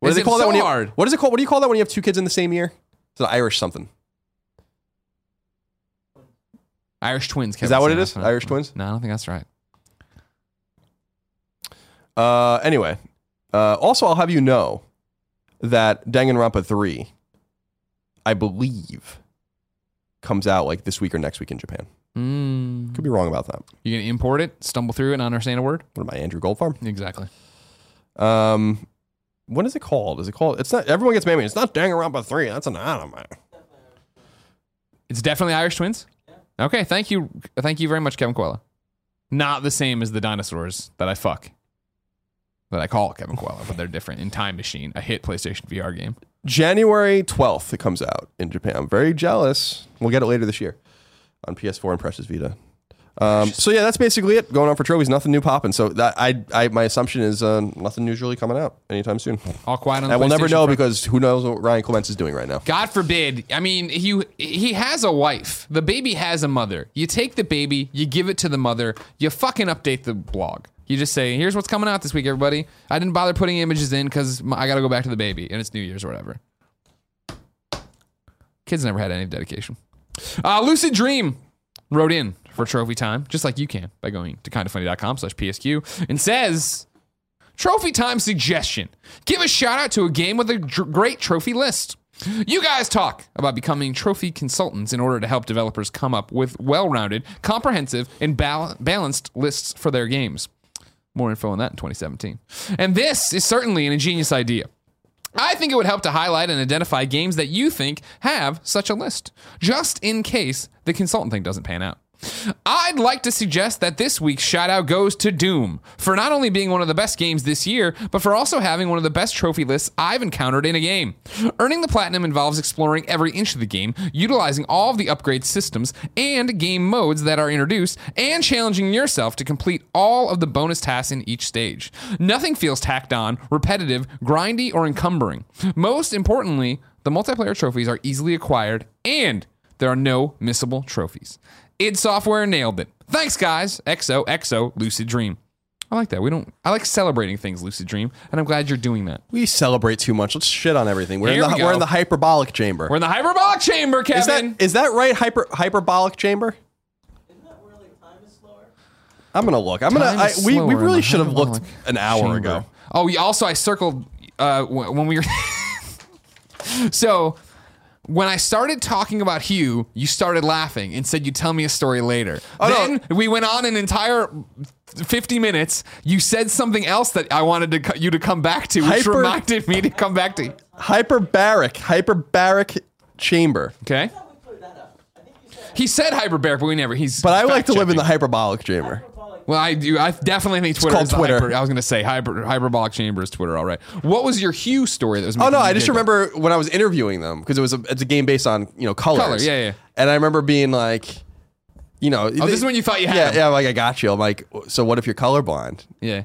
What Is do they it call that when you, hard? What is it called? What do you call that when you have two kids in the same year? It's an Irish something. Irish twins. Is that what it is? Don't- Irish twins? No, I don't think that's right. Uh, anyway, uh, also I'll have you know that Danganronpa three, I believe, comes out like this week or next week in Japan. Mm. Could be wrong about that. You're gonna import it, stumble through it, and not understand a word? What am I, Andrew Goldfarb? Exactly. Um, what is it called? Is it called? It's not. Everyone gets me. It's not Danganronpa three. That's an anime. It's definitely Irish twins. Okay, thank you, thank you very much, Kevin Coello. Not the same as the dinosaurs that I fuck, that I call Kevin Coello, but they're different. In Time Machine, a hit PlayStation VR game. January twelfth, it comes out in Japan. I'm very jealous. We'll get it later this year on PS4 and Precious Vita. Um, so yeah, that's basically it. Going on for trophies, nothing new popping. So that I, I my assumption is uh, nothing new's really coming out anytime soon. All quiet on the And we'll never PlayStation know front. because who knows what Ryan Clements is doing right now. God forbid. I mean, he he has a wife. The baby has a mother. You take the baby, you give it to the mother, you fucking update the blog. You just say, "Here's what's coming out this week, everybody." I didn't bother putting images in because I got to go back to the baby, and it's New Year's or whatever. Kids never had any dedication. Uh, Lucid Dream wrote in for trophy time, just like you can by going to kindoffunny.com slash PSQ and says, Trophy time suggestion. Give a shout out to a game with a dr- great trophy list. You guys talk about becoming trophy consultants in order to help developers come up with well rounded, comprehensive, and bal- balanced lists for their games. More info on that in 2017. And this is certainly an ingenious idea. I think it would help to highlight and identify games that you think have such a list, just in case the consultant thing doesn't pan out. I'd like to suggest that this week's shout out goes to Doom for not only being one of the best games this year, but for also having one of the best trophy lists I've encountered in a game. Earning the platinum involves exploring every inch of the game, utilizing all of the upgrade systems and game modes that are introduced, and challenging yourself to complete all of the bonus tasks in each stage. Nothing feels tacked on, repetitive, grindy, or encumbering. Most importantly, the multiplayer trophies are easily acquired and there are no missable trophies. Id Software nailed it. Thanks, guys. XOXO Lucid Dream. I like that. We don't. I like celebrating things, Lucid Dream, and I'm glad you're doing that. We celebrate too much. Let's shit on everything. We're, Here in, the, we we're in the hyperbolic chamber. We're in the hyperbolic chamber, Kevin. is that is that right? Hyper hyperbolic chamber. I'm gonna look. I'm gonna. I, is we we in really the should have looked hyperbolic an hour chamber. ago. Oh, we also I circled uh, wh- when we were. (laughs) so when I started talking about Hue, you started laughing and said you'd tell me a story later. Oh, no. then we went on an entire. 50 minutes you said something else that i wanted to co- you to come back to which Hyper- reminded me to come back to Hyperbaric hyperbaric chamber. okay he said hyperbaric but we never he's But I like to live in the hyperbolic chamber. Well, I do. I definitely think Twitter It's called is Twitter. hyper- I was going to say hyper, hyperbolic chamber is Twitter. All right. What was your Hue story that was? Oh no, I just giggle? remember when I was interviewing them because it was a, it's a game based on you know colors. Color, yeah, yeah. And I remember being like, you know, Oh, this is when you thought you had yeah, him. yeah. Like I got you. I'm like, so what if you're colorblind? Yeah.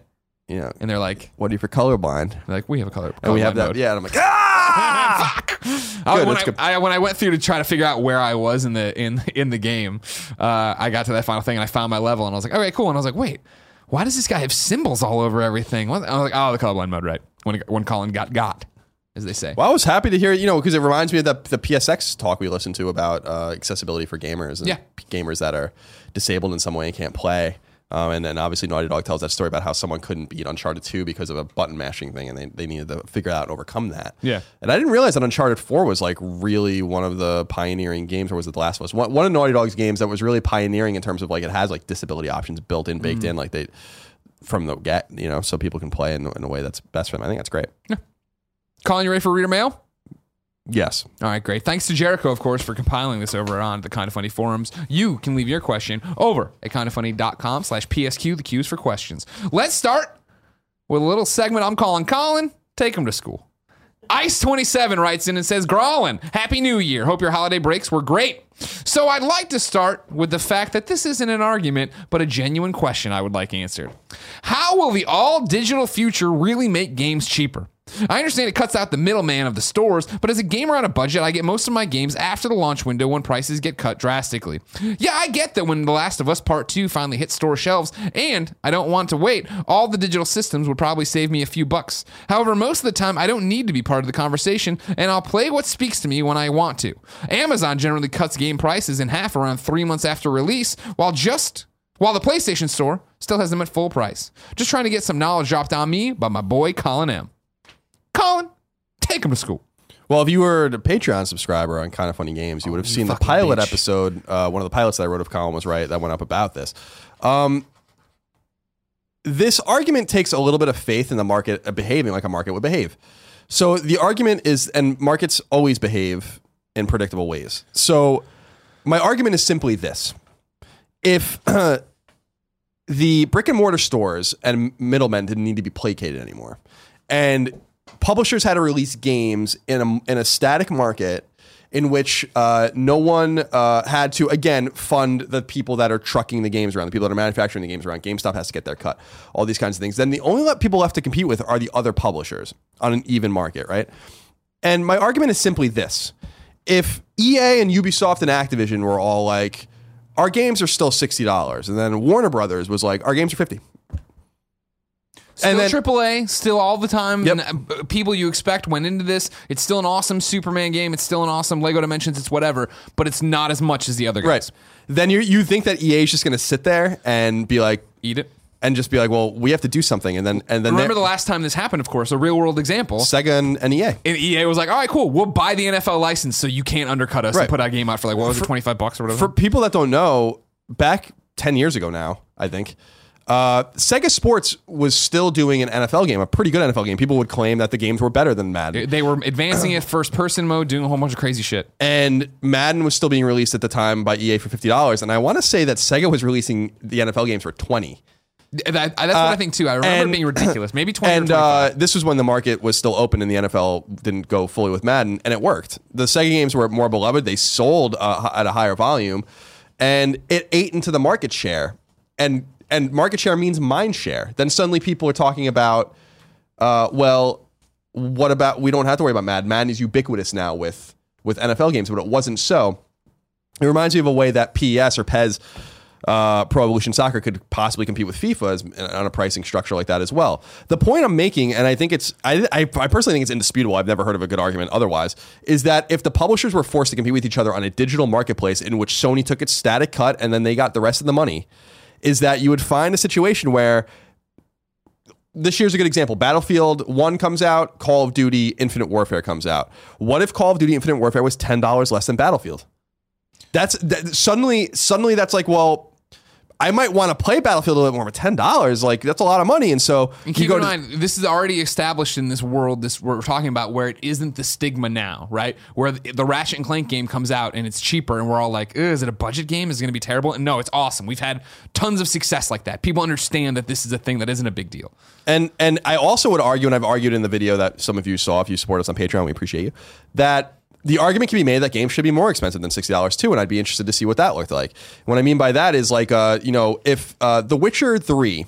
You know, And they're like, what if you for colorblind? they're like, we have a color. And we have that. mode. Yeah, and I'm like, ah! (laughs) I, Good, when, I. I, when I went through to try to figure out where I was in the in in the game, uh, I got to that final thing and I found my level and I was like, okay, cool. And I was like, wait, why does this guy have symbols all over everything? What? I was like, oh, the colorblind mode, right? When when Colin got got, as they say. Well, I was happy to hear, you know, because it reminds me of the, the PSX talk we listened to about uh, accessibility for gamers and Yeah. gamers that are disabled in some way and can't play. Um, and then obviously Naughty Dog tells that story about how someone couldn't beat Uncharted 2 because of a button mashing thing and they, they needed to figure out and overcome that. Yeah. And I didn't realize that Uncharted 4 was like really one of the pioneering games, or was it The Last of Us? One, one of Naughty Dog's games that was really pioneering in terms of like it has like disability options built in, Mm. baked in, like they from the get, you know, so people can play in, in a way that's best for them. I think that's great. Yeah. Colin, you ready for reader mail? Yes. All right, great. Thanks to Jericho, of course, for compiling this over on the Kind of Funny forums. You can leave your question over at kindoffunny.com slash PSQ, the Q's for questions. Let's start with a little segment I'm calling Colin. Take him to school. Ice27 writes in and says, Grawlin, Happy New Year. Hope your holiday breaks were great. So I'd like to start with the fact that this isn't an argument, but a genuine question I would like answered. How will the all digital future really make games cheaper? I understand it cuts out the middleman of the stores, but as a gamer on a budget, I get most of my games after the launch window when prices get cut drastically. Yeah, I get that when The Last of Us Part 2 finally hits store shelves, and I don't want to wait, all the digital systems would probably save me a few bucks. However, most of the time, I don't need to be part of the conversation, and I'll play what speaks to me when I want to. Amazon generally cuts game prices in half around three months after release, while just while the PlayStation Store still has them at full price. Just trying to get some knowledge dropped on me by my boy Colin M. Colin, take him to school. Well, if you were a Patreon subscriber on Kind of Funny Games, you would have seen the fucking pilot bitch. episode. Uh, one of the pilots that I wrote of Colin was right that went up about this. Um, this argument takes a little bit of faith in the market uh, behaving like a market would behave. So the argument is, and markets always behave in predictable ways. So my argument is simply this: if (clears throat) the brick and mortar stores and middlemen didn't need to be placated anymore, and publishers had to release games in a in a static market in which uh, no one uh, had to again fund the people that are trucking the games around, the people that are manufacturing the games around. GameStop has to get their cut, all these kinds of things. Then the only people left to compete with are the other publishers on an even market, right? And my argument is simply this: if EA and Ubisoft and Activision were all like, our games are still sixty dollars, and then Warner Brothers was like, our games are fifty. Still And then- AAA, still all the time. Yep. And, uh, people you expect went into this. It's still an awesome Superman game. It's still an awesome Lego Dimensions. It's whatever, but it's not as much as the other guys. Right. Then you you think that EA is just going to sit there and be like, Eat it. and just be like, well, we have to do something, and then and then Remember the last time this happened? Of course, a real world example. Sega and, and EA. And EA was like, "All right, cool. We'll buy the NFL license, so you can't undercut us Right. and put our game out for like what was it, twenty five bucks or whatever." For people that don't know, back ten years ago now, I think. Uh, Sega Sports was still doing an NFL game, a pretty good NFL game. People would claim that the games were better than Madden. they were advancing it first person mode, doing a whole bunch of crazy shit. and Madden was still being released at the time by EA for fifty dollars. And I want to say that Sega was releasing the NFL games for twenty. That, that's what I think too. I remember Uh, and- it being ridiculous. Maybe (clears throat) twenty. And uh, this was when the market was still open and the NFL didn't go fully with Madden, and it worked. The Sega games were more beloved; they sold uh, at a higher volume, and it ate into the market share. And and market share means mind share. Then suddenly people are talking about, uh, well, what about we don't have to worry about Madden. Madden is ubiquitous now with with NFL games, but it wasn't so. It reminds me of a way that PES or PES, uh, Pro Evolution Soccer, could possibly compete with FIFA as, on a pricing structure like that as well. The point I'm making, and I think it's, I, I, I personally think it's indisputable. I've never heard of a good argument otherwise. Is that if the publishers were forced to compete with each other on a digital marketplace in which Sony took its static cut and then they got the rest of the money, is that you would find a situation where this year's a good example. Battlefield 1 comes out, Call of Duty Infinite Warfare comes out. What if Call of Duty Infinite Warfare was $10 less than Battlefield? That's that, suddenly suddenly that's like, well, I might want to play Battlefield a little bit more, but ten dollars, like that's a lot of money. And so And you keep in mind, this is already established in this world. This we're talking about where it isn't the stigma now, right? Where the, the Ratchet and Clank game comes out and it's cheaper, and we're all like, "Is it a budget game? Is it going to be terrible?" And no, it's awesome. We've had tons of success like that. People understand that this is a thing that isn't a big deal. And and I also would argue, and I've argued in the video that some of you saw, if you support us on Patreon, we appreciate you, that the argument can be made that games should be more expensive than sixty dollars too, and I'd be interested to see what that looked like. What I mean by that is like, uh, you know, if uh, The Witcher Three,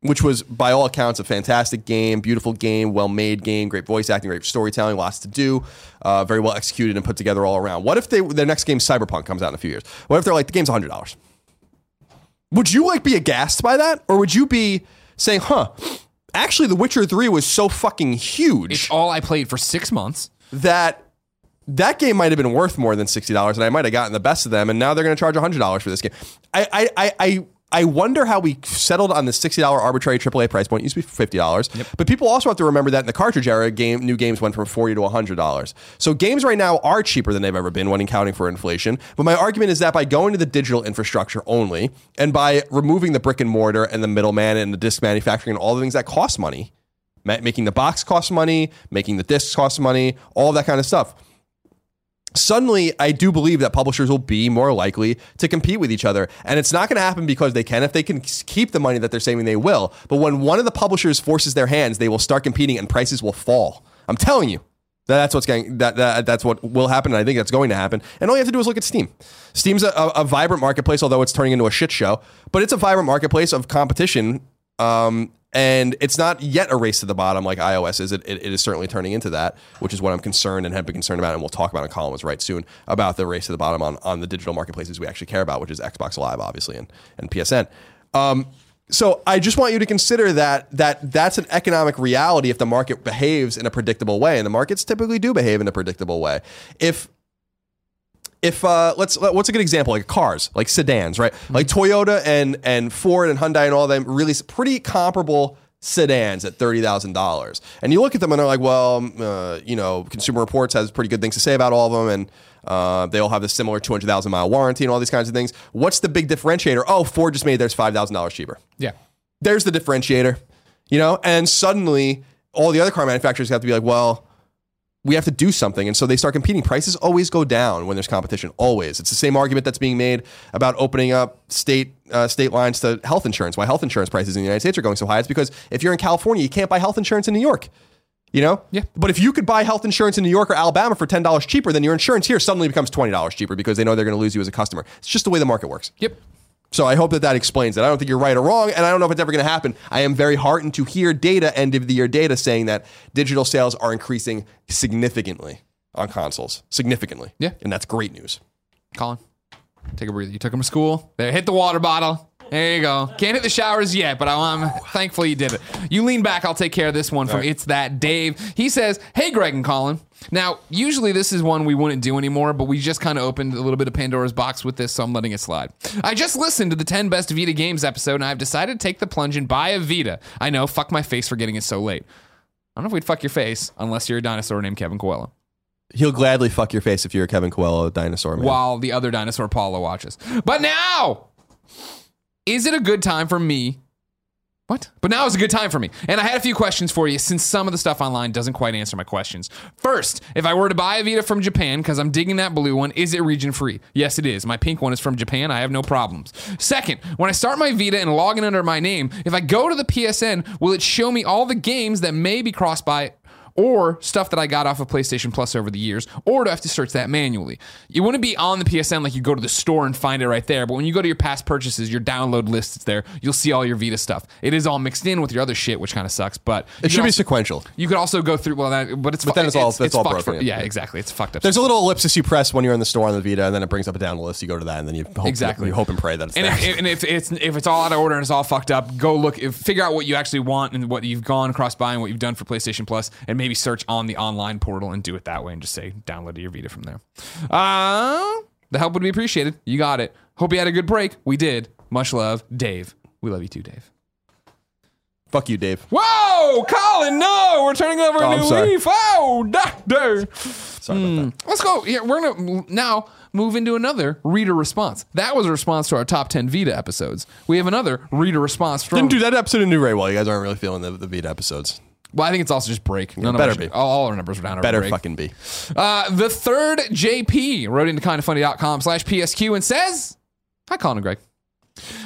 which was by all accounts a fantastic game, beautiful game, well made game, great voice acting, great storytelling, lots to do, uh, very well executed and put together all around. What if they their next game Cyberpunk comes out in a few years? What if they're like the game's hundred dollars? Would you like be aghast by that, or would you be saying, "Huh"? Actually, The Witcher 3 was so fucking huge It's all I played for six months. that that game might have been worth more than sixty dollars, and I might have gotten the best of them. And now they're going to charge hundred dollars for this game. I, I, I, I, I wonder how we settled on the sixty dollar arbitrary AAA price point. It used to be fifty dollars, but people also have to remember that in the cartridge era, game new games went from forty to hundred dollars. So games right now are cheaper than they've ever been when accounting for inflation. But my argument is that by going to the digital infrastructure only, and by removing the brick and mortar and the middleman and the disc manufacturing and all the things that cost money, making the box cost money, making the discs cost money, all that kind of stuff suddenly I do believe that publishers will be more likely to compete with each other. And it's not going to happen because they can. If they can keep the money that they're saving, they will. But when one of the publishers forces their hands, they will start competing and prices will fall. I'm telling you. That's what's going. That, that that's what will happen, and I think that's going to happen. And all you have to do is look at Steam. Steam's a, a, vibrant marketplace, although it's turning into a shit show. But it's a vibrant marketplace of competition, um, and it's not yet a race to the bottom like iOS is. It, it, it is certainly turning into that, which is what I'm concerned and have been concerned about, and we'll talk about in columns right soon about the race to the bottom on on the digital marketplaces we actually care about, which is Xbox Live, obviously, and and PSN. Um, so I just want you to consider that that that's an economic reality if the market behaves in a predictable way, and the markets typically do behave in a predictable way. If if uh, let's let- what's a good example like cars like sedans right like toyota and and ford and hyundai and all them release pretty comparable sedans at thirty thousand dollars, and you look at them and they're like, well, um, uh, you know, Consumer Reports has pretty good things to say about all of them, and uh, they all have a similar two hundred thousand mile warranty and all these kinds of things. What's the big differentiator? Oh, Ford just made theirs five thousand dollars cheaper. Yeah. There's the differentiator, you know, and suddenly all the other car manufacturers have to be like, well. We have to do something. And so they start competing. Prices always go down when there's competition. Always. It's the same argument that's being made about opening up state uh, state lines to health insurance. Why health insurance prices in the United States are going so high? It's because if you're in California, you can't buy health insurance in New York. You know? Yeah. But if you could buy health insurance in New York or Alabama for $10 cheaper, then your insurance here suddenly becomes $20 cheaper because they know they're going to lose you as a customer. It's just the way the market works. Yep. So I hope that that explains it. I don't think you're right or wrong, and I don't know if it's ever going to happen. I am very heartened to hear data, end of the year data, saying that digital sales are increasing significantly on consoles. Significantly. Yeah. And that's great news. Colin, take a breather. You took him to school. There, hit the water bottle. There you go. Can't hit the showers yet, but I'm thankful you did it. You lean back. I'll take care of this one from It's That Dave. He says, Hey, Greg and Colin. Now, usually this is one we wouldn't do anymore, but we just kind of opened a little bit of Pandora's box with this, so I'm letting it slide. I just listened to the 10 best Vita games episode, and I've decided to take the plunge and buy a Vita. I know, fuck my face for getting it so late. I don't know if we'd fuck your face unless you're a dinosaur named Kevin Coello. He'll gladly fuck your face if you're a Kevin Coello dinosaur man. while the other dinosaur Paula watches. But now, is it a good time for me? What? But now is a good time for me. And I had a few questions for you since some of the stuff online doesn't quite answer my questions. First, if I were to buy a Vita from Japan, because I'm digging that blue one, is it region free? Yes, it is. My pink one is from Japan. I have no problems. Second, when I start my Vita and log in under my name, if I go to the PSN, will it show me all the games that may be crossed by or stuff that I got off of PlayStation Plus over the years, or do I have to search that manually? You wouldn't be on the PSN like you go to the store and find it right there, but when you go to your past purchases, your download list is there. You'll see all your Vita stuff. It is all mixed in with your other shit, which kind of sucks. But it should be sequential. You could also go through well, that, but it's But then it's all- it's all fucked broken for- yeah, exactly. It's fucked up. There's a little ellipsis you press when you're in the store on the Vita, and then it brings up a down list. You go to that, and then you hope, Exactly. you hope and pray that it's and there. if, and if it's if it's all out of order and it's all fucked up, go look, if, figure out what you actually want and what you've gone across by and what you've done for PlayStation Plus, and maybe search on the online portal and do it that way, and just say download to your Vita from there. Uh, the help would be appreciated. You got it. Hope you had a good break. We did. Much love, Dave. We love you too, Dave. Fuck you, Dave. Whoa, Colin! No, we're turning over Oh, a new leaf. Oh, doctor. Sorry about that. Let's go. Yeah, we're gonna now move into another reader response. That was a response to our top ten Vita episodes. We have another reader response from. Didn't do that episode didn't do very well. You guys aren't really feeling the, the Vita episodes. Well, I think it's also just break. None of better our- be. All, our numbers are down. Better break. fucking be. Uh, the third JP wrote into kindoffunny.com slash PSQ and says, Hi, Colin and Greg.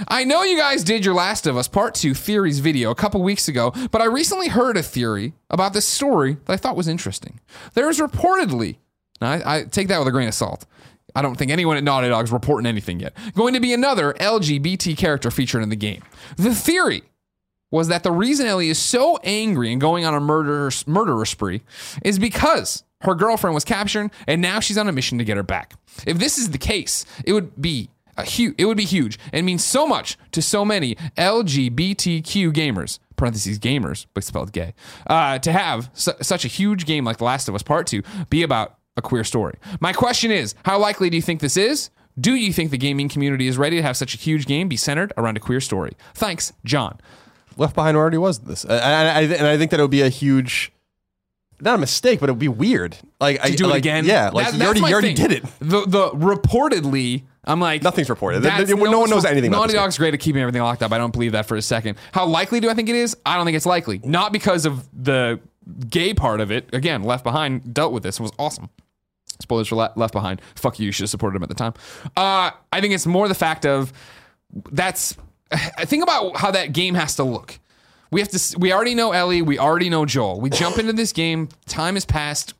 I know you guys did your Last of Us Part 2 theories video a couple weeks ago, but I recently heard a theory about this story that I thought was interesting. There is reportedly, now I, I take that with a grain of salt. I don't think anyone at Naughty Dog's reporting anything yet. Going to be another LGBT character featured in the game. The theory was that the reason Ellie is so angry and going on a murder murderer spree is because her girlfriend was captured and now she's on a mission to get her back. If this is the case, it would be a huge it would be huge and mean so much to so many LGBTQ gamers parentheses gamers but spelled gay uh, to have su- such a huge game like The Last of Us Part 2 be about a queer story. My question is, how likely do you think this is? Do you think the gaming community is ready to have such a huge game be centered around a queer story? Thanks, John. Left Behind already was this, and I, I, and I think that it would be a huge, not a mistake, but it would be weird. Like I to do like, it again. Yeah, like That- you already, you already thing. did it. The the reportedly, I'm like Nothing's reported. that's- No one knows anything about Naughty Dog's great at keeping everything locked up. I don't believe that for a second. How likely do I think it is? I don't think it's likely. Not because of the gay part of it. Again, Left Behind dealt with this and was awesome. Spoilers for Le- Left Behind. Fuck you. You should have supported him at the time. Uh, I think it's more the fact of that's. (sighs) Think about how that game has to look. We have to. We already know Ellie. We already know Joel. We jump into this game. Time has passed.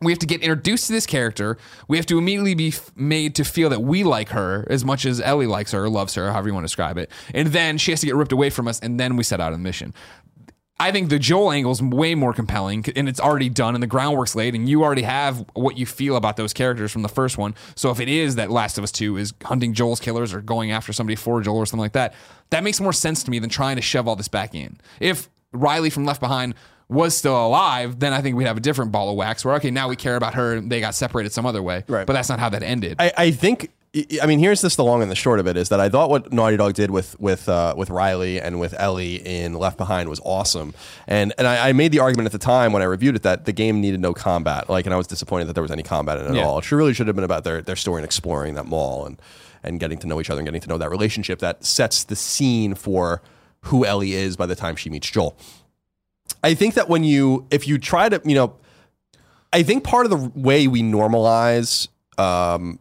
We have to get introduced to this character. We have to immediately be f- made to feel that we like her as much as Ellie likes her or loves her, however you want to describe it. And then she has to get ripped away from us, and then we set out on the mission. I think the Joel angle is way more compelling, and it's already done, and the groundwork's laid, and you already have what you feel about those characters from the first one. So if it is that Last of Us Two is hunting Joel's killers or going after somebody for Joel or something like that, that makes more sense to me than trying to shove all this back in. If Riley from Left Behind was still alive, then I think we'd have a different ball of wax. Where okay, now we care about her, and they got separated some other way, Right. But that's not how that ended. I, I think I mean, here's just the long and the short of it is that I thought what Naughty Dog did with with uh, with Riley and with Ellie in Left Behind was awesome, and and I, I made the argument at the time when I reviewed it that the game needed no combat, like, and I was disappointed that there was any combat in it at Yeah. all. It should, really should have been about their their story and exploring that mall and and getting to know each other and getting to know that relationship that sets the scene for who Ellie is by the time she meets Joel. I think that when you if you try to you know I think part of the way we normalize um,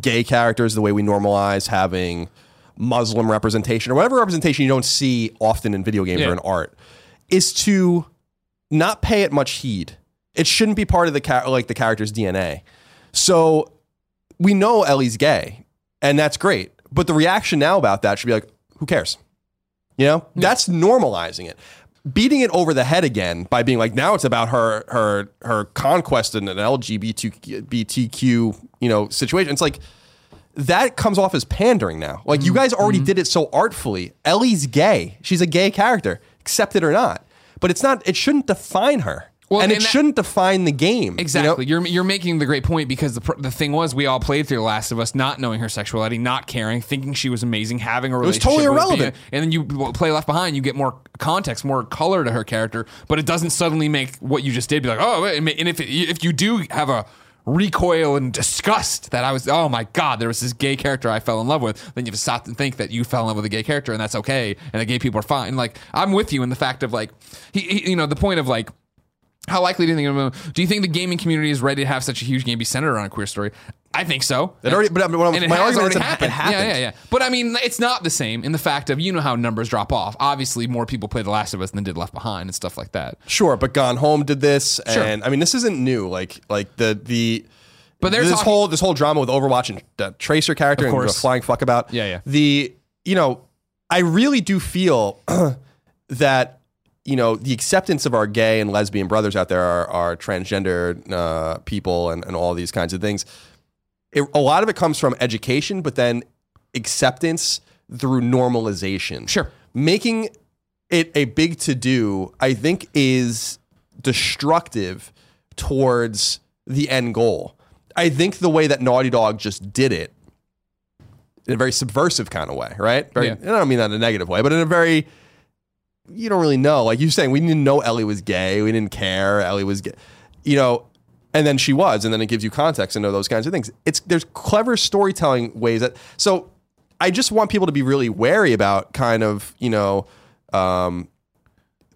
gay characters, the way we normalize having Muslim representation or whatever representation you don't see often in video games Yeah. or in art, is to not pay it much heed. It shouldn't be part of the char- like the character's DNA. So we know Ellie's gay, and that's great. But the reaction now about that should be like, who cares? You know, that's normalizing it. Beating it over the head again by being like, now it's about her her her conquest in an LGBTQ you know situation. It's like that comes off as pandering now. Like Mm-hmm. you guys already did it so artfully. Ellie's gay. She's a gay character, accept it or not. But it's not. It shouldn't define her, Well, and it that- shouldn't define the game. know? Exactly. You are you're making the great point because the pr- the thing was we all played through The Last of Us not knowing her sexuality, not caring, thinking she was amazing, having a relationship. It was totally irrelevant. being- and then you play Left Behind, you get more context, more color to her character, but it doesn't suddenly make what you just did be like, oh, and and if it, if you do have a recoil and disgust that I was, oh my god, there was this gay character I fell in love with, then you have to stop and think that you fell in love with a gay character and that's okay, and the gay people are fine. Like I'm with you in the fact of like, he, he you know, the point of like. How likely do you think? Do you think the gaming community is ready to have such a huge game be centered around a queer story? I think so. It already- but, I'm- and it my argument already happened. it happened. Yeah, yeah, yeah. But I mean, it's not the same in the fact of you know how numbers drop off. Obviously, more people play The Last of Us than did Left Behind and stuff like that. Sure, but Gone Home did this, Sure. and I mean, this isn't new. Like, like the the. But they're this talking- whole this whole drama with Overwatch and the Tracer character and the flying fuck about. Yeah, yeah. The you know, I really do feel (clears throat) that you know the acceptance of our gay and lesbian brothers out there, our, our transgender uh, people, and, and all these kinds of things. It, a lot of it comes from education, but then acceptance through normalization. Sure. making it a big to do, I think, is destructive towards the end goal. I think the way that Naughty Dog just did it in a very subversive kind of way, right? Very, Yeah. I don't mean that in a negative way, but in a very you don't really know. Like you're saying, we didn't know Ellie was gay. We didn't care. Ellie was gay. You know, and then she was, and then it gives you context and those kinds of things. It's there's clever storytelling ways that so I just want people to be really wary about kind of, you know, um,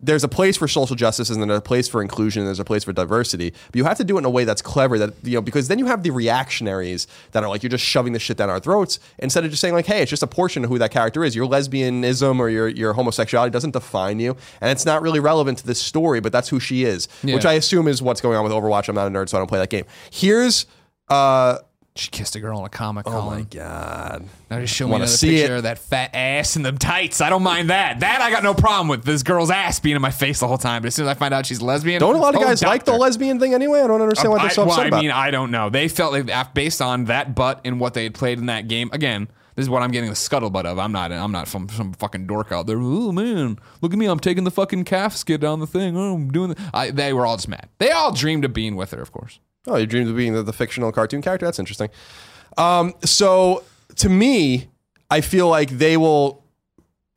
there's a place for social justice and there's a place for inclusion and there's a place for diversity. But you have to do it in a way that's clever that, you know, because then you have the reactionaries that are like, you're just shoving this shit down our throats instead of just saying like, hey, it's just a portion of who that character is. Your lesbianism or your, your homosexuality doesn't define you. And it's not really relevant to this story, but that's who she is, which I assume is what's going on with Overwatch. I'm not a nerd, so I don't play that game. Here's, uh, She kissed a girl in a comic. oh my. God. Now just show me another see picture it. of that fat ass and the tights. I don't mind that. That I got no problem with. This girl's ass being in my face the whole time. But as soon as I find out she's lesbian, Don't a lot of oh, guys like the lesbian thing anyway? I don't understand why they're um, so I, well, upset I mean. I don't know. They felt like based on that butt and what they had played in that game. Again, this is what I'm getting the scuttlebutt of. I'm not. I'm not from some fucking dork out there. Oh man, look at me. I'm taking the fucking calf skid down the thing. Oh, I'm doing. The, I, they were all just mad. They all dreamed of being with her, of course. Oh, your dreamed of being the, the fictional cartoon character? That's interesting. Um, so to me, I feel like they will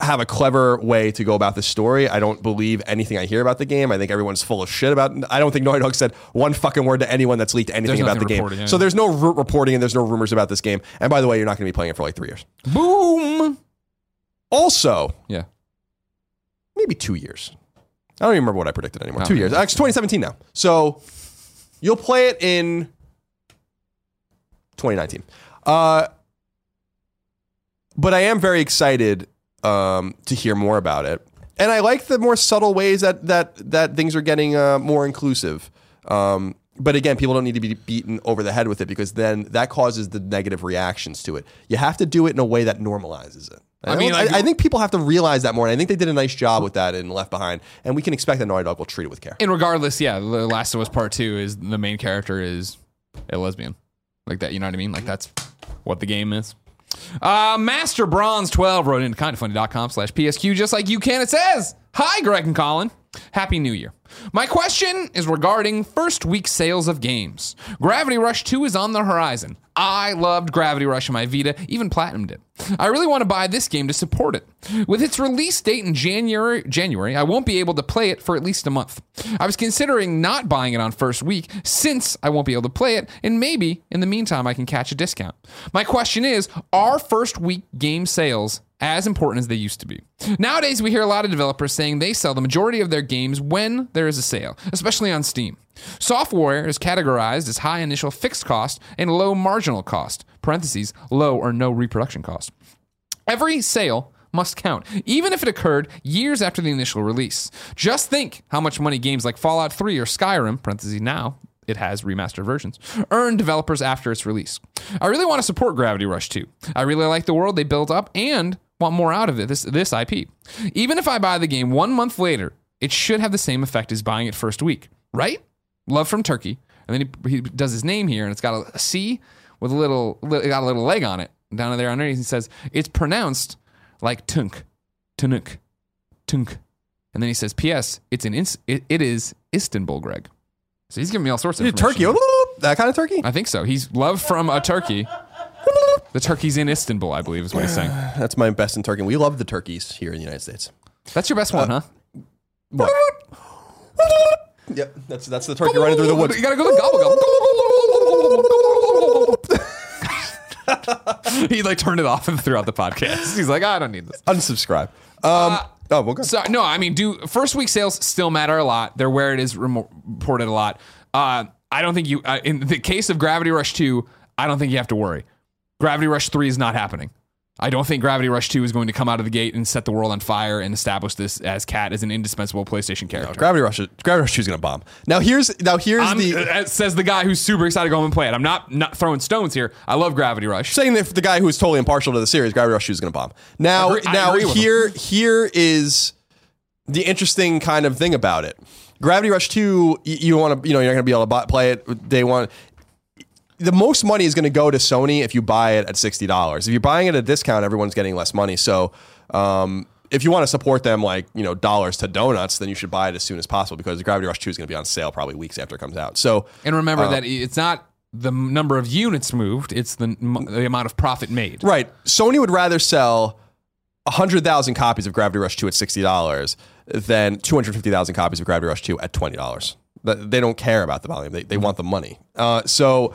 have a clever way to go about this story. I don't believe anything I hear about the game. I think everyone's full of shit about. I don't think Naughty Dog said one fucking word to anyone that's leaked anything about the game. yeah. So there's no r- reporting and there's no rumors about this game. And by the way, you're not going to be playing it for like three years. Boom. Also, Yeah. maybe two years. I don't even remember what I predicted anymore. Oh, two years. Actually, 2017 now. So you'll play it in 2019. Uh, but I am very excited um, to hear more about it, and I like the more subtle ways that that that things are getting uh, more inclusive. Um, but again, people don't need to be beaten over the head with it because then that causes the negative reactions to it. You have to do it in a way that normalizes it. I, I mean, like- I, I think people have to realize that more, and I think they did a nice job with that in Left Behind, and we can expect that Naughty Dog will treat it with care. And regardless, yeah, The Last of Us Part Two is the main character is a lesbian, like that. You know what I mean? Like that's what the game is. Uh, Master Bronze 12 wrote into kindoffunny.com slash PSQ just like you can. It says, Hi, Greg and Colin. Happy New Year. My question is regarding first week sales of games. Gravity Rush 2 is on the horizon. I loved Gravity Rush on my Vita, even platinumed it. I really want to buy this game to support it. With its release date in January, January, I won't be able to play it for at least a month. I was considering not buying it on first week since I won't be able to play it, and maybe in the meantime I can catch a discount. My question is, are first week game sales as important as they used to be. Nowadays, we hear a lot of developers saying they sell the majority of their games when there is a sale, especially on Steam. Software is categorized as high initial fixed cost and low marginal cost, parentheses, low or no reproduction cost. Every sale must count, even if it occurred years after the initial release. Just think how much money games like Fallout 3 or Skyrim, parentheses now, it has remastered versions, earn developers after its release. I really want to support Gravity Rush 2. I really like the world they built up and want more out of it, this, this IP. Even if I buy the game one month later, it should have the same effect as buying it first week, right? Love from Turkey. And then he, he does his name here, and it's got a, C with a little, li- got a little leg on it down there underneath. He says, it's pronounced like tunk, tunuk, tunk. And then he says, P.S. It's an ins- it, it is Istanbul, Greg. So he's giving me all sorts of Turkey, (laughs) that kind of turkey. I think so. He's love from a turkey. The turkey's in Istanbul, I believe, is what he's saying. (sighs) That's my best in turkey. We love the turkeys here in the United States. That's your best one, huh? What? (laughs) Yep, that's that's the turkey running through the woods. You gotta go to gobble gobble. (laughs) he like turned it off (laughs) throughout the podcast. He's like, I don't need this. Unsubscribe. Um, oh, well, go. So no, I mean, do first week sales still matter a lot? They're where it is remo- reported a lot. Uh, I don't think you. Uh, in the case of Gravity Rush two, I don't think you have to worry. Gravity Rush three is not happening. I don't think Gravity Rush 2 is going to come out of the gate and set the world on fire and establish this as Cat as an indispensable PlayStation character. Gravity Rush. Gravity Rush Two is gonna bomb. Now here's now here's I'm, the uh, says the guy who's super excited to go home and play it. I'm not not throwing stones here. I love Gravity Rush. saying that the guy who's totally impartial to the series, Gravity Rush Two is gonna bomb. Now Agree- now here here is the interesting kind of thing about it. Gravity Rush Two, y- you want to you know you're not gonna be able to buy, play it day one. The most money is going to go to Sony if you buy it at sixty dollars. If you're buying it at a discount, everyone's getting less money. So, um, if you want to support them like you know dollars to donuts, then you should buy it as soon as possible because Gravity Rush Two is going to be on sale probably weeks after it comes out. So, And remember that it's not the number of units moved; it's the the amount of profit made. Right. Sony would rather sell 100,000 copies of Gravity Rush 2 at $60 than 250,000 copies of Gravity Rush 2 at $20. They don't care about the volume. They, they want the money. Uh, so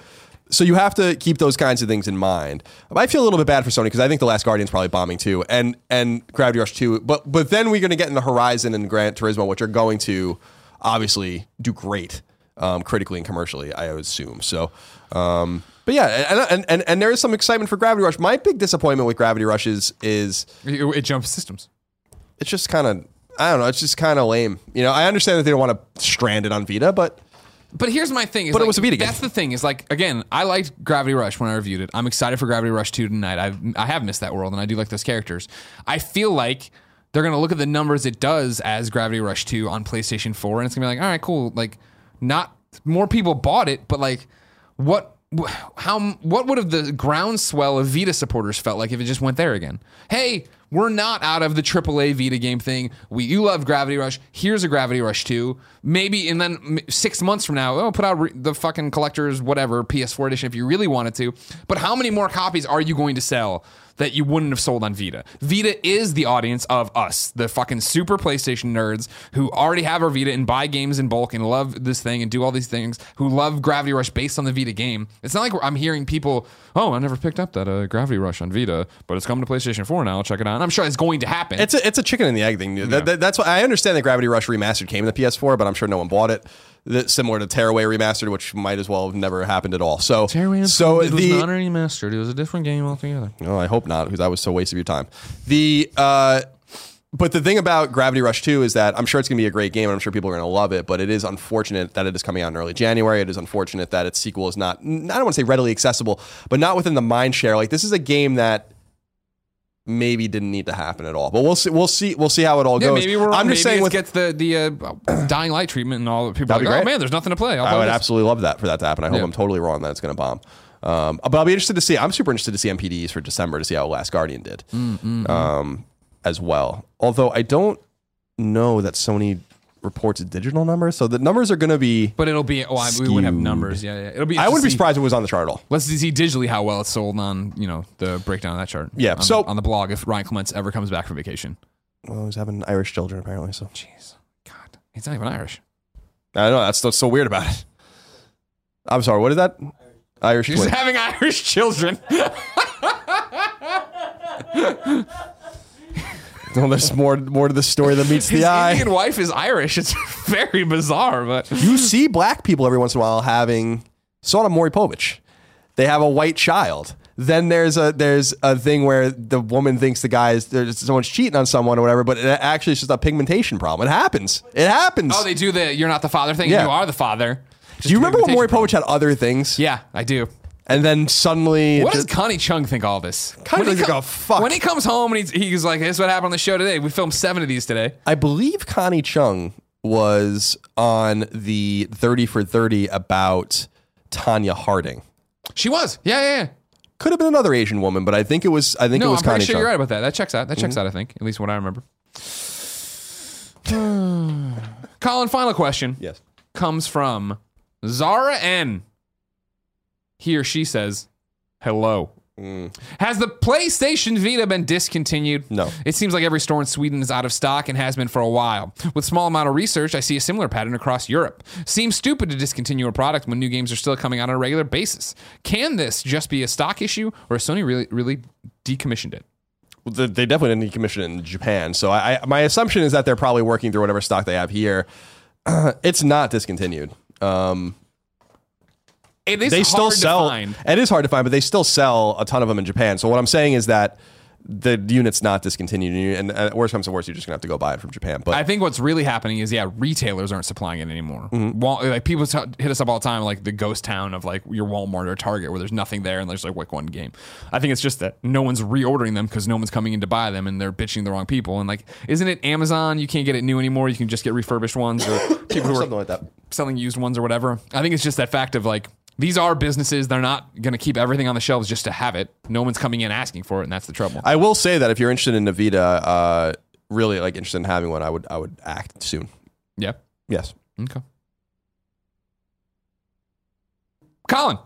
so you have to keep those kinds of things in mind. I feel a little bit bad for Sony because I think The Last Guardian's probably bombing too, and and Gravity Rush 2. But but then we're going to get into Horizon and Gran Turismo, which are going to obviously do great um, critically and commercially, I would assume. So, um, but yeah, and, and and and there is some excitement for Gravity Rush. My big disappointment with Gravity Rush is is It, it jumps systems. it's just kind of I don't know. It's just kind of lame. You know, I understand that they don't want to strand it on Vita, but But here's my thing: is But it was a Vita game. That's the thing. Is like again, I liked Gravity Rush when I reviewed it. I'm excited for Gravity Rush 2 tonight. I've I have missed that world, and I do like those characters. I feel like they're gonna look at the numbers it does as Gravity Rush 2 on PlayStation 4, and it's gonna be like, all right, cool. Like, not more people bought it, but like, what? How? What would have the groundswell of Vita supporters felt like if it just went there again? Hey, we're not out of the AAA Vita game thing. We you love Gravity Rush. Here's a Gravity Rush 2. Maybe and then six months from now, oh, put out re- the fucking collector's whatever PS4 edition if you really wanted to. But how many more copies are you going to sell that you wouldn't have sold on Vita? Vita is the audience of us, the fucking super PlayStation nerds who already have our Vita and buy games in bulk and love this thing and do all these things. Who love Gravity Rush based on the Vita game. It's not like I'm hearing people, oh, I never picked up that uh, Gravity Rush on Vita, but it's coming to PlayStation 4 now. Check it out. And I'm sure it's going to happen. it's a it's a chicken and the egg thing. That, that- that's why I understand that Gravity Rush remastered came in the PS4, but I'm sure no one bought it. That similar to Tearaway remastered, which might as well have never happened at all. So so it was the remastered. It was a different game altogether. Oh, I hope not, because that was so waste of your time. The uh, but the thing about Gravity Rush 2 is that I'm sure it's going to be a great game and I'm sure people are going to love it, but it is unfortunate that it is coming out in early January. It is unfortunate that its sequel is not, I don't want to say readily accessible, but not within the mind share. Like, this is a game that maybe didn't need to happen at all. But we'll see. We'll see. We'll see how it all Yeah, goes. maybe we're I'm just saying it with gets the the uh, (clears throat) dying light treatment and all. People like, oh man, there's nothing to play. I'll i would this." absolutely love that for that to happen. I hope Yeah. I'm totally wrong that it's going to bomb. Um, but I'll be interested to see. I'm super interested to see NPDs for December to see how Last Guardian did Mm, um, as well. Although I don't know that Sony reports a digital numbers, so the numbers are going to be. But it'll be. Oh, I, we would have Skewed. numbers. Yeah, yeah. It'll be. I wouldn't be surprised if it was on the chart at all. Let's see digitally how well it's sold on you know the breakdown of that chart. Yeah, on, so- on the blog if Ryan Clements ever comes back from vacation. Well, he's having Irish children apparently, so Jeez, God, he's not even Irish. I know that's what's so weird about it. I'm sorry. What is that? Irish He's having (laughs) Irish children. (laughs) (laughs) well, there's more more to the story than meets His the eye. Indian wife is Irish. It's (laughs) very bizarre, but you see black people every once in a while having sort of Maury Povich. They have a white child. Then there's a there's a thing where the woman thinks the guy is there's someone's cheating on someone or whatever, but it actually it's just a pigmentation problem. It happens. It happens. oh, they do the "you're not the father" thing. Yeah. You are the father. do you remember when Maury Povich had other things? Yeah, I do. And then suddenly, What does just- Connie Chung think all this? Connie When he doesn't co- give a fuck. When he comes home and he's, he's like, "This is what happened on the show today. We filmed seven of these today." I believe Connie Chung was on the 30 for 30 about Tonya Harding. She was. Yeah, yeah, yeah. Could have been another Asian woman, but I think it was. I think it No, was I'm pretty Connie sure Chung. you're right about that. That checks out. That Mm-hmm. checks out. I think, at least what I remember. (sighs) Colin, final question Yes. comes from Zara N. He or she says, "Hello." Has the PlayStation Vita been discontinued? No. It seems like every store in Sweden is out of stock and has been for a while. With small amount of research, I see a similar pattern across Europe. Seems stupid to discontinue a product when new games are still coming out on a regular basis. Can this just be a stock issue, or has Sony really, really decommissioned it? Well, they they definitely didn't decommission it in Japan. So I, I, my assumption is that they're probably working through whatever stock they have here. (clears throat) it's not discontinued. Um, It is they hard still to sell. find. It is hard to find, but they still sell a ton of them in Japan. So what I'm saying is that the unit's not discontinued, and, and uh, worst comes to worst, you're just gonna have to go buy it from Japan. But I think what's really happening is, yeah, retailers aren't supplying it anymore. Mm-hmm. Wal- like people t- hit us up all the time, like the ghost town of like your Walmart or Target, where there's nothing there and there's like like one game. I think it's just that no one's reordering them because no one's coming in to buy them and they're bitching the wrong people. And like, isn't it Amazon? You can't get it new anymore. You can just get refurbished ones or (coughs) people who are something like that. selling used ones or whatever. I think it's just that fact of like these are businesses. They're not going to keep everything on the shelves just to have it. No one's coming in asking for it, and that's the trouble. I will say that if you're interested in Navita, uh, really like interested in having one, I would I would act soon. yeah. Yes. Okay. Colin.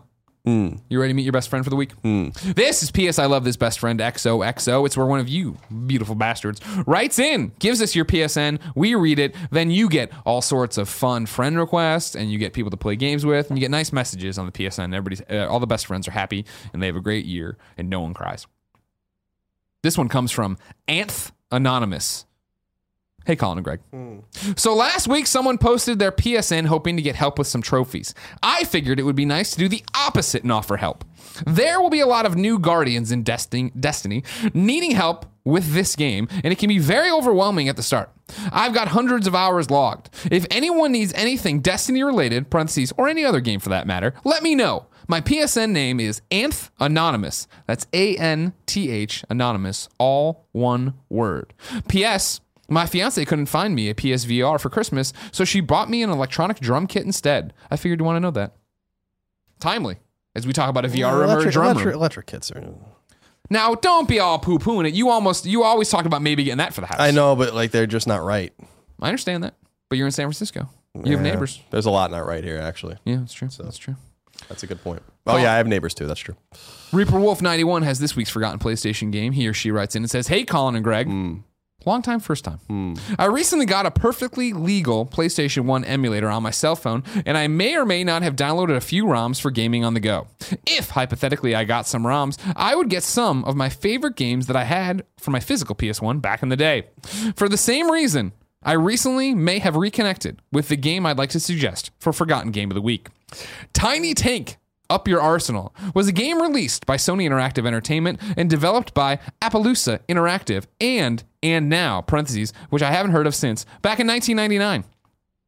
Mm. You ready to meet your best friend for the week? This is PS I Love This Best Friend XOXO. It's where one of you, beautiful bastards, writes in, gives us your PSN, we read it, then you get all sorts of fun friend requests, and you get people to play games with, and you get nice messages on the PSN. Everybody's, uh, all the best friends are happy, and they have a great year, and no one cries. This one comes from Anth Anonymous. Hey, Colin and Greg. Hmm. So last week, someone posted their PSN hoping to get help with some trophies. I figured it would be nice to do the opposite and offer help. There will be a lot of new Guardians in Destiny, Destiny needing help with this game, and it can be very overwhelming at the start. I've got hundreds of hours logged. If anyone needs anything Destiny related, parentheses, or any other game for that matter, let me know. My PSN name is Anth Anonymous. That's A N T H Anonymous, all one word. P.S. My fiance couldn't find me a PSVR for Christmas, so she bought me an electronic drum kit instead. I figured you want to know that. Timely, as we talk about a VR room or a electric, drum electric, room. electric kits are. Now, don't be all poo pooing it. You almost, you always talk about maybe getting that for the house. I know, but like they're just not right. I understand that, but you're in San Francisco. You have Yeah. neighbors. There's a lot not right here, actually. Yeah, that's true. that's true. That's a good point. Oh yeah, I have neighbors too. That's true. Reaper Wolf 91 has this week's forgotten PlayStation game. He or she writes in and says, Hey, Colin and Greg. Hmm. Long time, first time. Hmm. I recently got a perfectly legal PlayStation 1 emulator on my cell phone, and I may or may not have downloaded a few ROMs for gaming on the go. If, hypothetically, I got some ROMs, I would get some of my favorite games that I had for my physical PS1 back in the day. For the same reason, I recently may have reconnected with the game I'd like to suggest for Forgotten Game of the Week. Tiny Tank up Your Arsenal was a game released by Sony Interactive Entertainment and developed by Appaloosa Interactive and and now parentheses which I haven't heard of since back in 1999.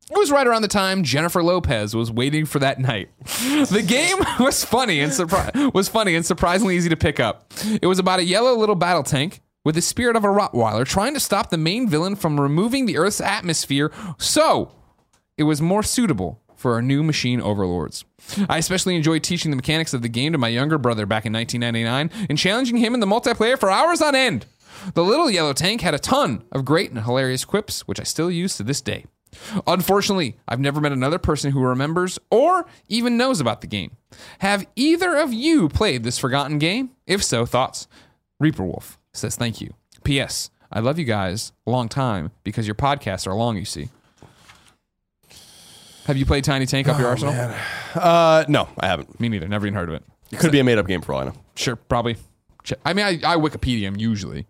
It was right around the time Jennifer Lopez was waiting for that night. The game (laughs) was funny and surpri- was funny and surprisingly easy to pick up. It was about a yellow little battle tank with the spirit of a Rottweiler trying to stop the main villain from removing the Earth's atmosphere so it was more suitable for our new machine overlords. I especially enjoyed teaching the mechanics of the game to my younger brother back in 1999 and challenging him in the multiplayer for hours on end. The little yellow tank had a ton of great and hilarious quips, which I still use to this day. Unfortunately, I've never met another person who remembers or even knows about the game. Have either of you played this forgotten game? If so, thoughts? Reaper Wolf says thank you. P.S. I love you guys a long time because your podcasts are long, you see. Have you played Tiny Tank Up Your Arsenal? Uh, no, I haven't. Me neither. Never even heard of it. It could be a made up game for all I know. Sure, probably. I mean, I, I Wikipedia him usually.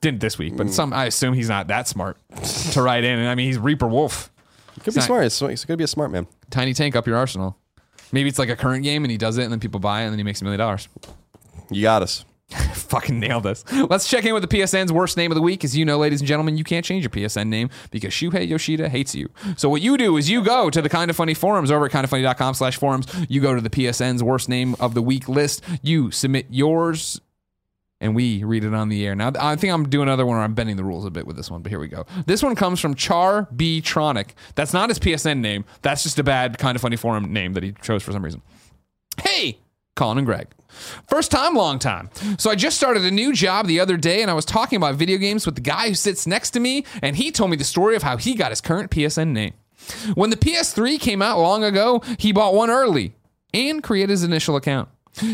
Didn't this week, but some. I assume he's not that smart to write in. And I mean, he's Reaper Wolf. He could be not- smart. He's going to be a smart man. Tiny Tank Up Your Arsenal. Maybe it's like a current game and he does it and then people buy it and then he makes a million dollars. You got us. (laughs) Fucking nailed this. Let's check in with the PSN's worst name of the week. As you know, ladies and gentlemen, you can't change your PSN name because Shuhei Yoshida hates you. So what you do is you go to the Kind of Funny forums over at kindoffunny.com slash forums. You go to the PSN's worst name of the week list. You submit yours and we read it on the air. Now, I think I'm doing another one where I'm bending the rules a bit with this one, but here we go. This one comes from Char B. Tronic. That's not his PSN name. That's just a bad Kind of Funny forum name that he chose for some reason. Hey, Colin and Greg. First time, long time. So I just started a new job the other day and I was talking about video games with the guy who sits next to me, and he told me the story of how he got his current PSN name. When the PS3 came out long ago, he bought one early and created his initial account.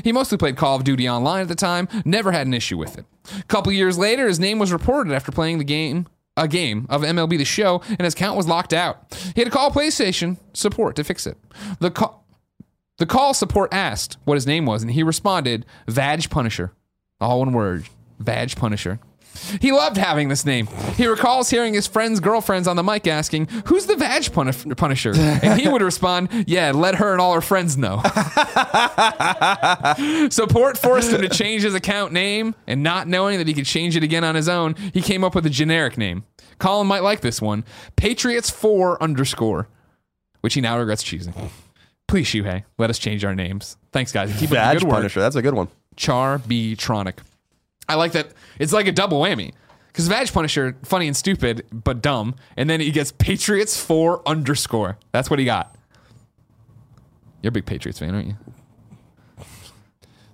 He mostly played Call of Duty online at the time, never had an issue with it. A couple years later, his name was reported after playing the game a game of MLB The Show, and his account was locked out. He had to call PlayStation support to fix it. The call, the call support asked what his name was, and he responded, Vag Punisher. All one word, Vag Punisher. He loved having this name. He recalls hearing his friends' girlfriends on the mic asking, Who's the Vag Puni- Punisher? And he would respond, Yeah, let her and all her friends know. (laughs) Support forced him to change his account name, and not knowing that he could change it again on his own, he came up with a generic name. Colin might like this one Patriots 4 underscore, which he now regrets choosing. Please, Shuhei, let us change our names. Thanks, guys. Keep up the Badge good work. Punisher. That's a good one. Char B. Tronic. I like that. It's like a double whammy. Because Vag Punisher, funny and stupid, but dumb. And then he gets Patriots 4 underscore. That's what he got. You're a big Patriots fan, aren't you?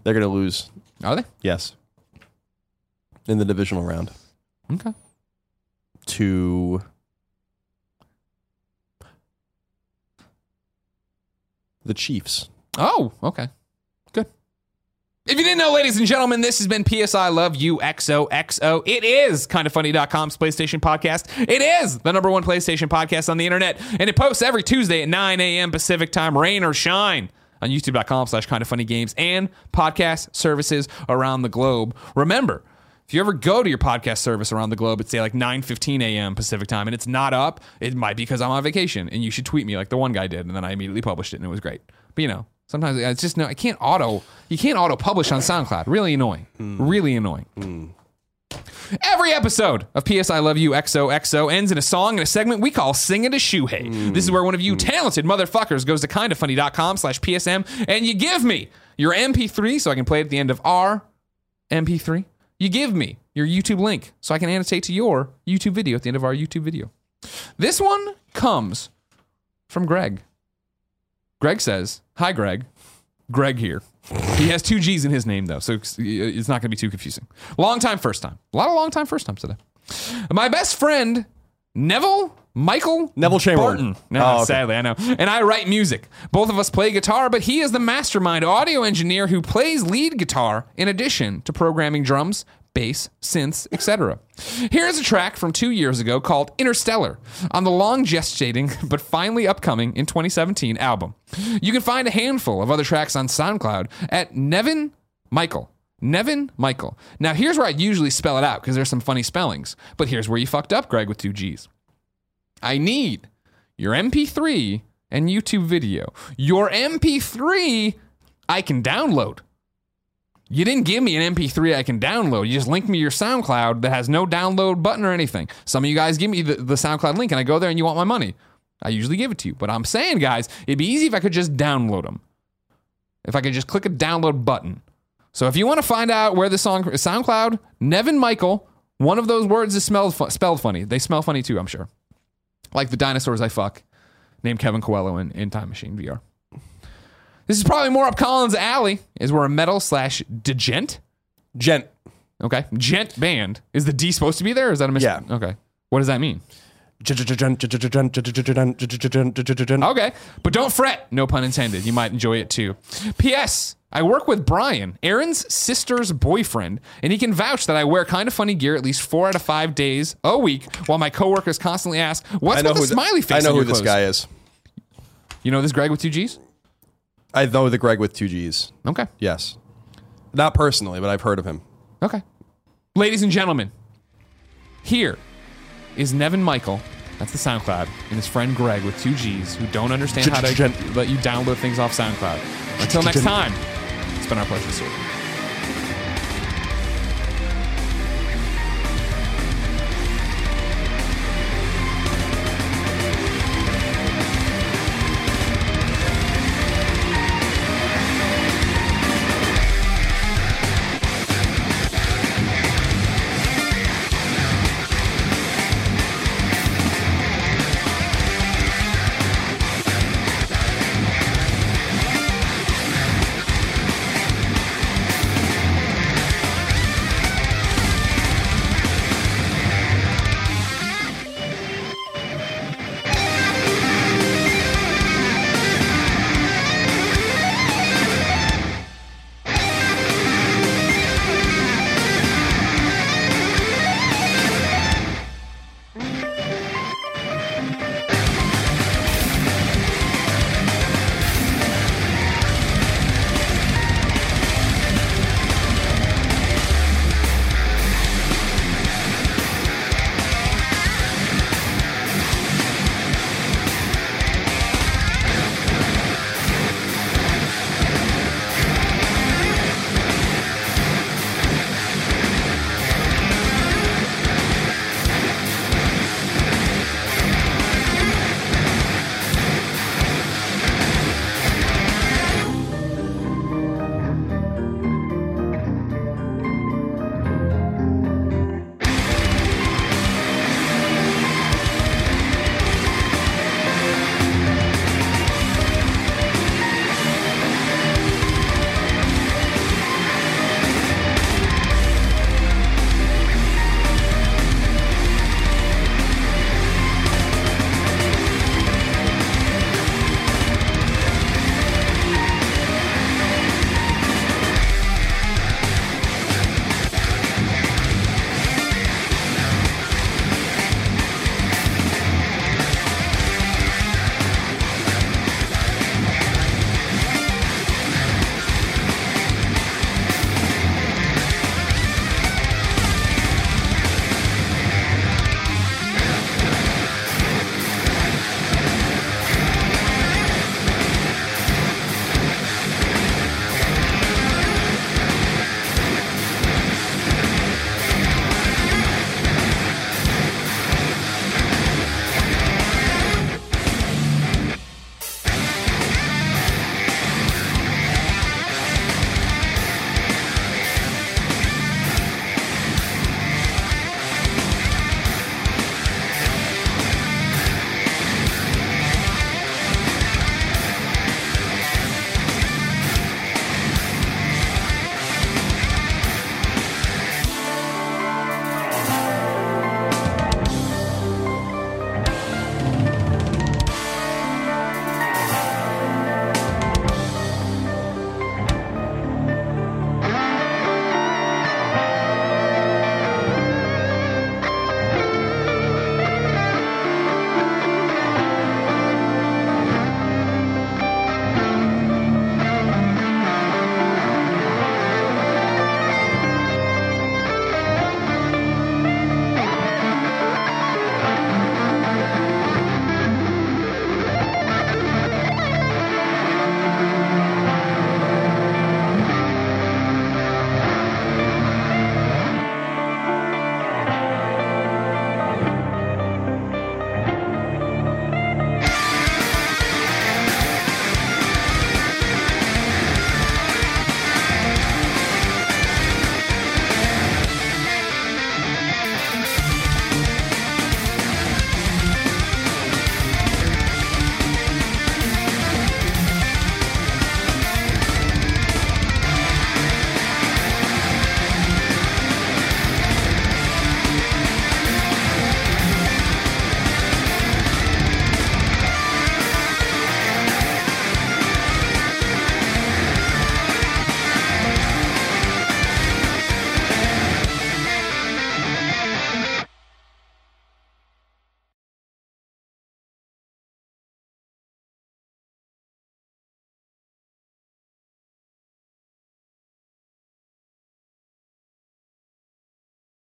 They're going to lose. Are they? Yes. In the divisional round Okay. to the Chiefs. Oh, okay. Good. If you didn't know, ladies and gentlemen, this has been PS I Love You XOXO. It is kindoffunny.com's PlayStation podcast. It is the number one PlayStation podcast on the internet, and it posts every Tuesday at 9 a.m. Pacific time, rain or shine. On youtube.com slash kind of funny games and podcast services around the globe. Remember, if you ever go to your podcast service around the globe it's say like 9:15 a.m. Pacific time and it's not up, it might be because I'm on vacation and you should tweet me like the one guy did and then I immediately published it and it was great. But you know, sometimes uh, it's just no I can't auto you can't auto publish on SoundCloud. Really annoying. Really annoying. Every episode of PS I Love You XOXO ends in a song and a segment we call Singing to Shuhei. This is where one of you talented motherfuckers goes to kindoffunny.com slash PSM and you give me your MP3 so I can play it at the end of our MP3. You give me your YouTube link so I can annotate to your YouTube video at the end of our YouTube video. This one comes from Greg. Greg says, Hi, Greg. Greg here. He has two G's in his name, though, so it's not going to be too confusing. Long time, first time. A lot of long time, first times today. My best friend, Neville Michael Neville Chamberlain. Barton. No, Oh, okay. sadly, I know. And I write music. Both of us play guitar, but he is the mastermind audio engineer who plays lead guitar in addition to programming drums, bass, synths, etc. Here's a track from two years ago called Interstellar on the long gestating (laughs) but finally upcoming in 2017 album. You can find a handful of other tracks on SoundCloud at Nevin Michael. Nevin Michael. Now, here's where I usually spell it out because there's some funny spellings, but here's where you fucked up, Greg, with two G's. I need your MP3 and YouTube video. Your MP3 I can download. You didn't give me an MP3 I can download. You just linked me your SoundCloud that has no download button or anything. Some of you guys give me the, the SoundCloud link and I go there and you want my money. I usually give it to you. But I'm saying, guys, it'd be easy if I could just download them. If I could just click a download button. So if you want to find out where the song SoundCloud, Nevin Michael, one of those words is spelled, fu- spelled funny. They smell funny too, I'm sure. Like the dinosaurs I fuck, named Kevin Coello in, in Time Machine VR. This is probably more up Colin's alley, is we're a metal slash djent. Gent. Okay. Gent band. Is the D supposed to be there? Or is that a mistake? Yeah. Okay. What does that mean? Okay, but don't fret. No pun intended. You might enjoy it too. P.S. I work with Brian, Aaron's sister's boyfriend, and he can vouch that I wear kind of funny gear at least four out of five days a week, while my coworkers constantly ask, "What's with the smiley face?" I know who this guy is. You know this Greg with two G's? I know the Greg with two G's. Okay. Yes, not personally, but I've heard of him. Okay. Ladies and gentlemen, here is Nevin Michael. That's the SoundCloud. And his friend Greg with two G's who don't understand how to let you download things off SoundCloud. Until next time, it's been our pleasure to serve you.